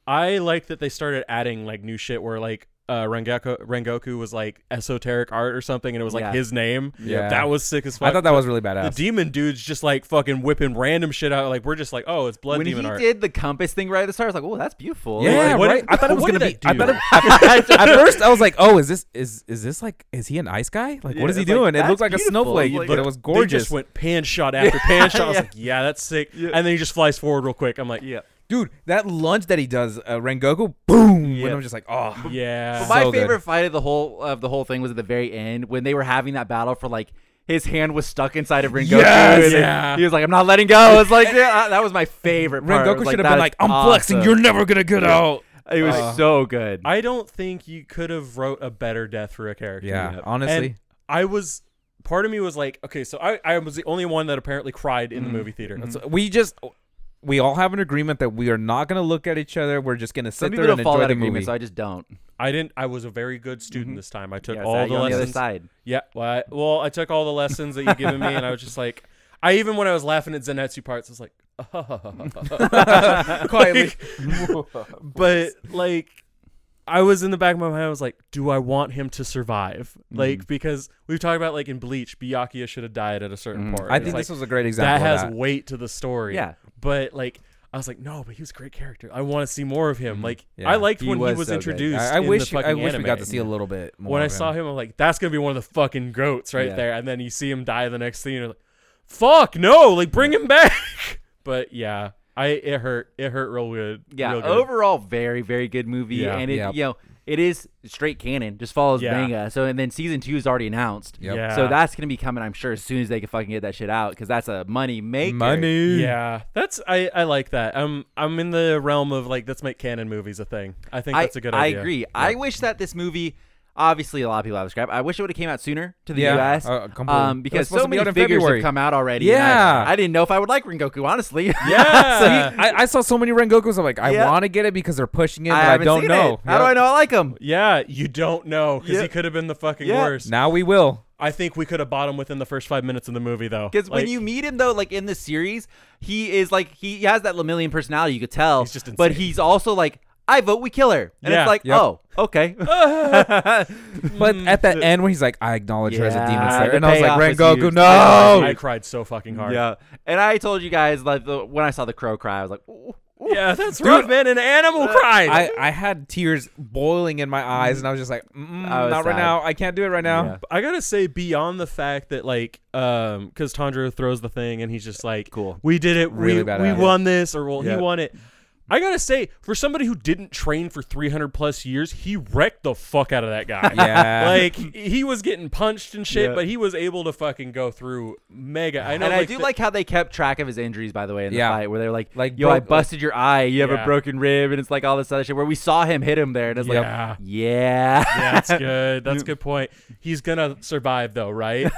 I like that they started adding like new shit where like uh Rengoku Rengoku was like esoteric art or something and it was like Yeah. his name. Yeah. That was sick as fuck. I thought that was really badass. the demon dude's just like fucking whipping random shit out. Like we're just like, oh, it's blood when demon he art. did the compass thing right at the start, I was like, oh, that's beautiful. yeah, what right. did- I thought it was what gonna did be. I thought it, at, at first I was like, oh, is this is is this like is he an ice guy? Like what is he it's like, doing? it that's looked like a beautiful. snowflake, Like, but it was They gorgeous. just went pan shot after pan shot. I was Yeah. like, yeah, that's sick. And then he just flies forward real quick. I'm like, Yeah. Dude, that lunge that he does, uh, Rengoku, boom! Yeah. When I'm just like, oh, yeah. But my So good. favorite fight of the whole of the whole thing was at the very end when they were having that battle for like his hand was stuck inside of Rengoku. Yes! and Yeah. He was like, I'm not letting go. It's like yeah, that was my favorite part. It Rengoku was should have been like, I'm awesome. flexing, you're never gonna get out. It was Uh, so good. I don't think you could have wrote a better death for a character. Yeah, Yep. honestly, And I was part of me was like, okay, so I, I was the only one that apparently cried in the Mhm. movie theater. Mhm. So we just we all have an agreement that we are not gonna look at each other. We're just gonna sit people there and enjoy that the agreement, movie. so I just don't. I didn't. I was a very good student Mhm. this time. I took Yeah, all the you're the other lessons. side. Yeah, well, I, well, I took all the lessons that you've given me, and I was just like, I even when I was laughing at Zenitsu parts, I was like, Quietly. but like. I was in the back of my mind. I was like, "Do I want him to survive?" Like because we've talked about like in Bleach, Byakuya should have died at a certain Mhm. part. I think like, this was a great example. that example. has that. weight to the story. Yeah. But like I was like, no, but he was a great character. I want to see more of him. Mhm. Like Yeah. I liked He when was he was so introduced. I, I in wish I fucking wish we got to see a little bit more. When I of saw him. him, I'm like, that's gonna be one of the fucking goats right Yeah. there. And then you see him die the next scene. You're like, fuck no, like bring him back. but yeah, I it hurt. It hurt real good. Yeah, real good. overall, very very good movie, Yeah. and it you know it is straight canon, just follows Yeah. manga. So and then season two is already announced. Yep. Yeah. So that's gonna be coming, I'm sure, as soon as they can fucking get that shit out, because that's a money maker. money. Yeah, that's I, I like that. I'm I'm in the realm of like let's make canon movies a thing. I think I, that's a good I idea. I agree. I wish that this movie, obviously, a lot of people have a scrap. I wish it would have came out sooner to the Yeah, U.S. uh, um, because so to be many figures February. have come out already. and I- Yeah. I, didn't know if I would like Rengoku, honestly. Yeah. I, I saw so many Rengokus. I'm like, I Yeah. want to get it because they're pushing it, but I, I, don't know. It. How do I know I like him? yeah, you don't know because Yeah. he could have been the fucking Yeah. worst. Now we will. I think we could have bought him within the first five minutes of the movie, though. Because when you meet him though, like in the series, he is like he has that Lemillion personality. You could tell. He's just but he's also like, I vote we kill her, and Yeah. it's like, Yep. oh, okay. But at the end, when he's like, I acknowledge her as a demon Yeah, slayer, the and I was like, payoff was Rengoku, huge. no. I cried so fucking hard. yeah, and I told you guys like the, when I saw the crow cry, I was like, ooh, ooh. Yeah, that's rough, man. An animal cried. I, I had tears boiling in my eyes, and I was just like, I was not right sad. now. I can't do it right now. Yeah. I gotta say, beyond the fact that like, um, because Tanjiro throws the thing and he's just like, Cool. we did it, Really we badass. we won this, or well, Yeah. he won it. I gotta say, for somebody who didn't train for 300 plus years, he wrecked the fuck out of that guy. Yeah. like he was getting punched and shit, Yeah. but he was able to fucking go through mega. I know, and I do the- like how they kept track of his injuries, by the way, in the Yeah. fight, where they're like, Like, "Yo, I broke- busted your eye. You have Yeah. a broken rib," and it's like all this other shit. Where we saw him hit him there, and it's yeah. like, "Yeah, Yeah, that's good. That's a good point. He's gonna survive though, right?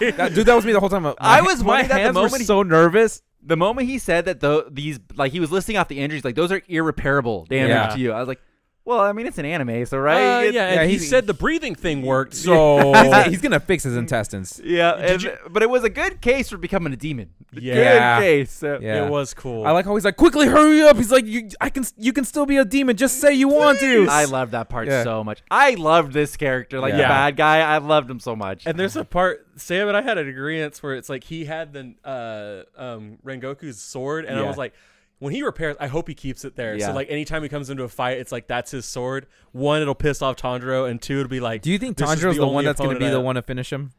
That- dude, that was me the whole time. My, I was my wondering that the hands were moment he- so nervous. The moment he said that though these like he was listing off the injuries like those are irreparable damage Yeah. to you i was like well i mean it's an anime so right Uh, It's- yeah, and yeah, he he's- said the breathing thing worked. So He's, he's gonna fix his intestines. yeah and- you- but it was a good case for becoming a demon Yeah. good case so. Yeah. it was cool. I like how he's like, quickly hurry up. He's like, you, I can, you can still be a demon. Just say you want to. i love that part Yeah. so much i loved this character like the bad guy i loved him so much And there's a part Sam and I had an agreement where it's like he had the uh um Rengoku's sword, and I was like, when he repairs, I hope he keeps it there. Yeah. So like anytime he comes into a fight, it's like that's his sword. One, it'll piss off Tanjiro, and two, it'll be like, Do you think this is the, one that's gonna be opponent the one to finish him?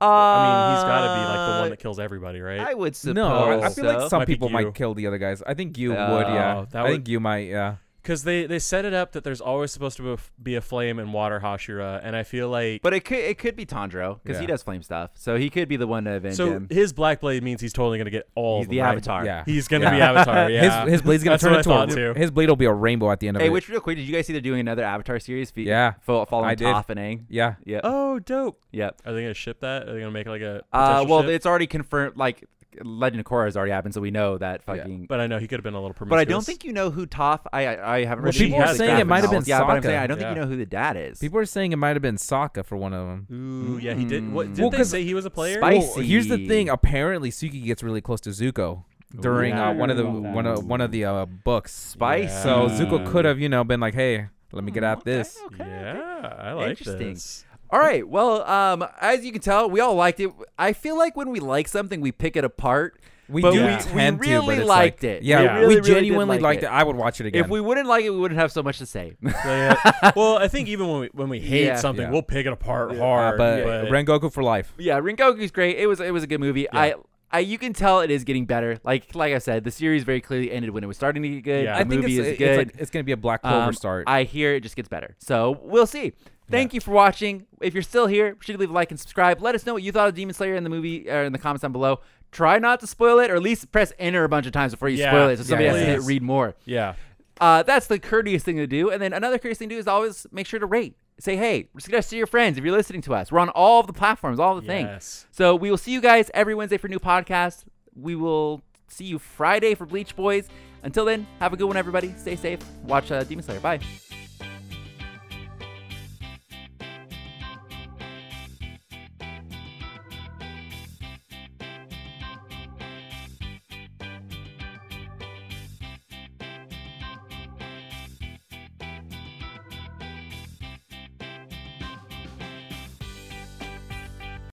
uh, I mean, he's got to be like the one that kills everybody, right? i would suppose No, I, I feel so. like some Might people might kill the other guys. I think you would. Oh, Yeah, that I would- think you might. Yeah. Because they they set it up that there's always supposed to be a, flame in water Hashira, and I feel like but it could it could be Tanjiro because he does flame stuff, so he could be the one to avenge so him. his black blade means he's totally gonna get all. He's of the right? Avatar. Yeah. He's gonna Yeah. be Avatar. Yeah, His his blade's gonna turn into a, too. his blade will be a rainbow at the end of Hey, it. which real quick, did you guys see they're doing another Avatar series? Fe- Yeah. fo- following I did. Toph and Aang. yeah. Yeah, Oh, dope. yeah. Are they gonna ship that? Are they gonna make like a? Uh, well, ship? it's already confirmed. Like Legend of Korra has already happened, so we know that Yeah. fucking. But I know he could have been a little But. I don't think you know who Toph. I I, I haven't Well, read. people any were of the saying it might have novels. been Yeah, but I'm saying I don't think you know who the dad is. People are saying it might have been Sokka for one of them. Ooh, yeah, he did. What Mm. did Well, they 'cause say he was a player? Spice- Well, here's the thing. Apparently, Suki gets really close to Zuko during uh, one of the one of one of the uh, books. Spicy. So Zuko could have, you know, been like, "Hey, let me get at this." Okay, okay. Yeah, I like Interesting. this. All right. Well, um, as you can tell, we all liked it. I feel like when we like something, we pick it apart. We But do we- we tend to, really but it's liked like, it. Yeah, We we really, really genuinely like liked it. it. I would watch it again. If we wouldn't like it, we wouldn't have so much to say. So, yeah. well, I think even when we when we hate Yeah. something, Yeah. we'll pick it apart Yeah. uh, hard. but but Rengoku for life. yeah, Rengoku's great. It was it was a good movie. I. I, you can tell it is getting better. Like like I said, the series very clearly ended when it was starting to get good. Yeah. The I think movie it's, is it's, good. like, it's gonna be a Black Clover Um, start. I hear it just gets better. So we'll see. Thank you for watching. If you're still here, sure leave a like and subscribe. Let us know what you thought of Demon Slayer in the movie or in the comments down below. Try not to spoil it, or at least press enter a bunch of times before you Yeah. spoil it, so somebody yeah, has to hit read more. yeah, Uh, that's the courteous thing to do. And then another courteous thing to do is always make sure to rate. Say, hey, suggest to your friends if you're listening to us. We're on all of the platforms, all the things. yes. So we will see you guys every Wednesday for new podcast. We will see you Friday for Bleach Boys. Until then, have a good one, everybody. Stay safe. Watch uh, Demon Slayer. Bye.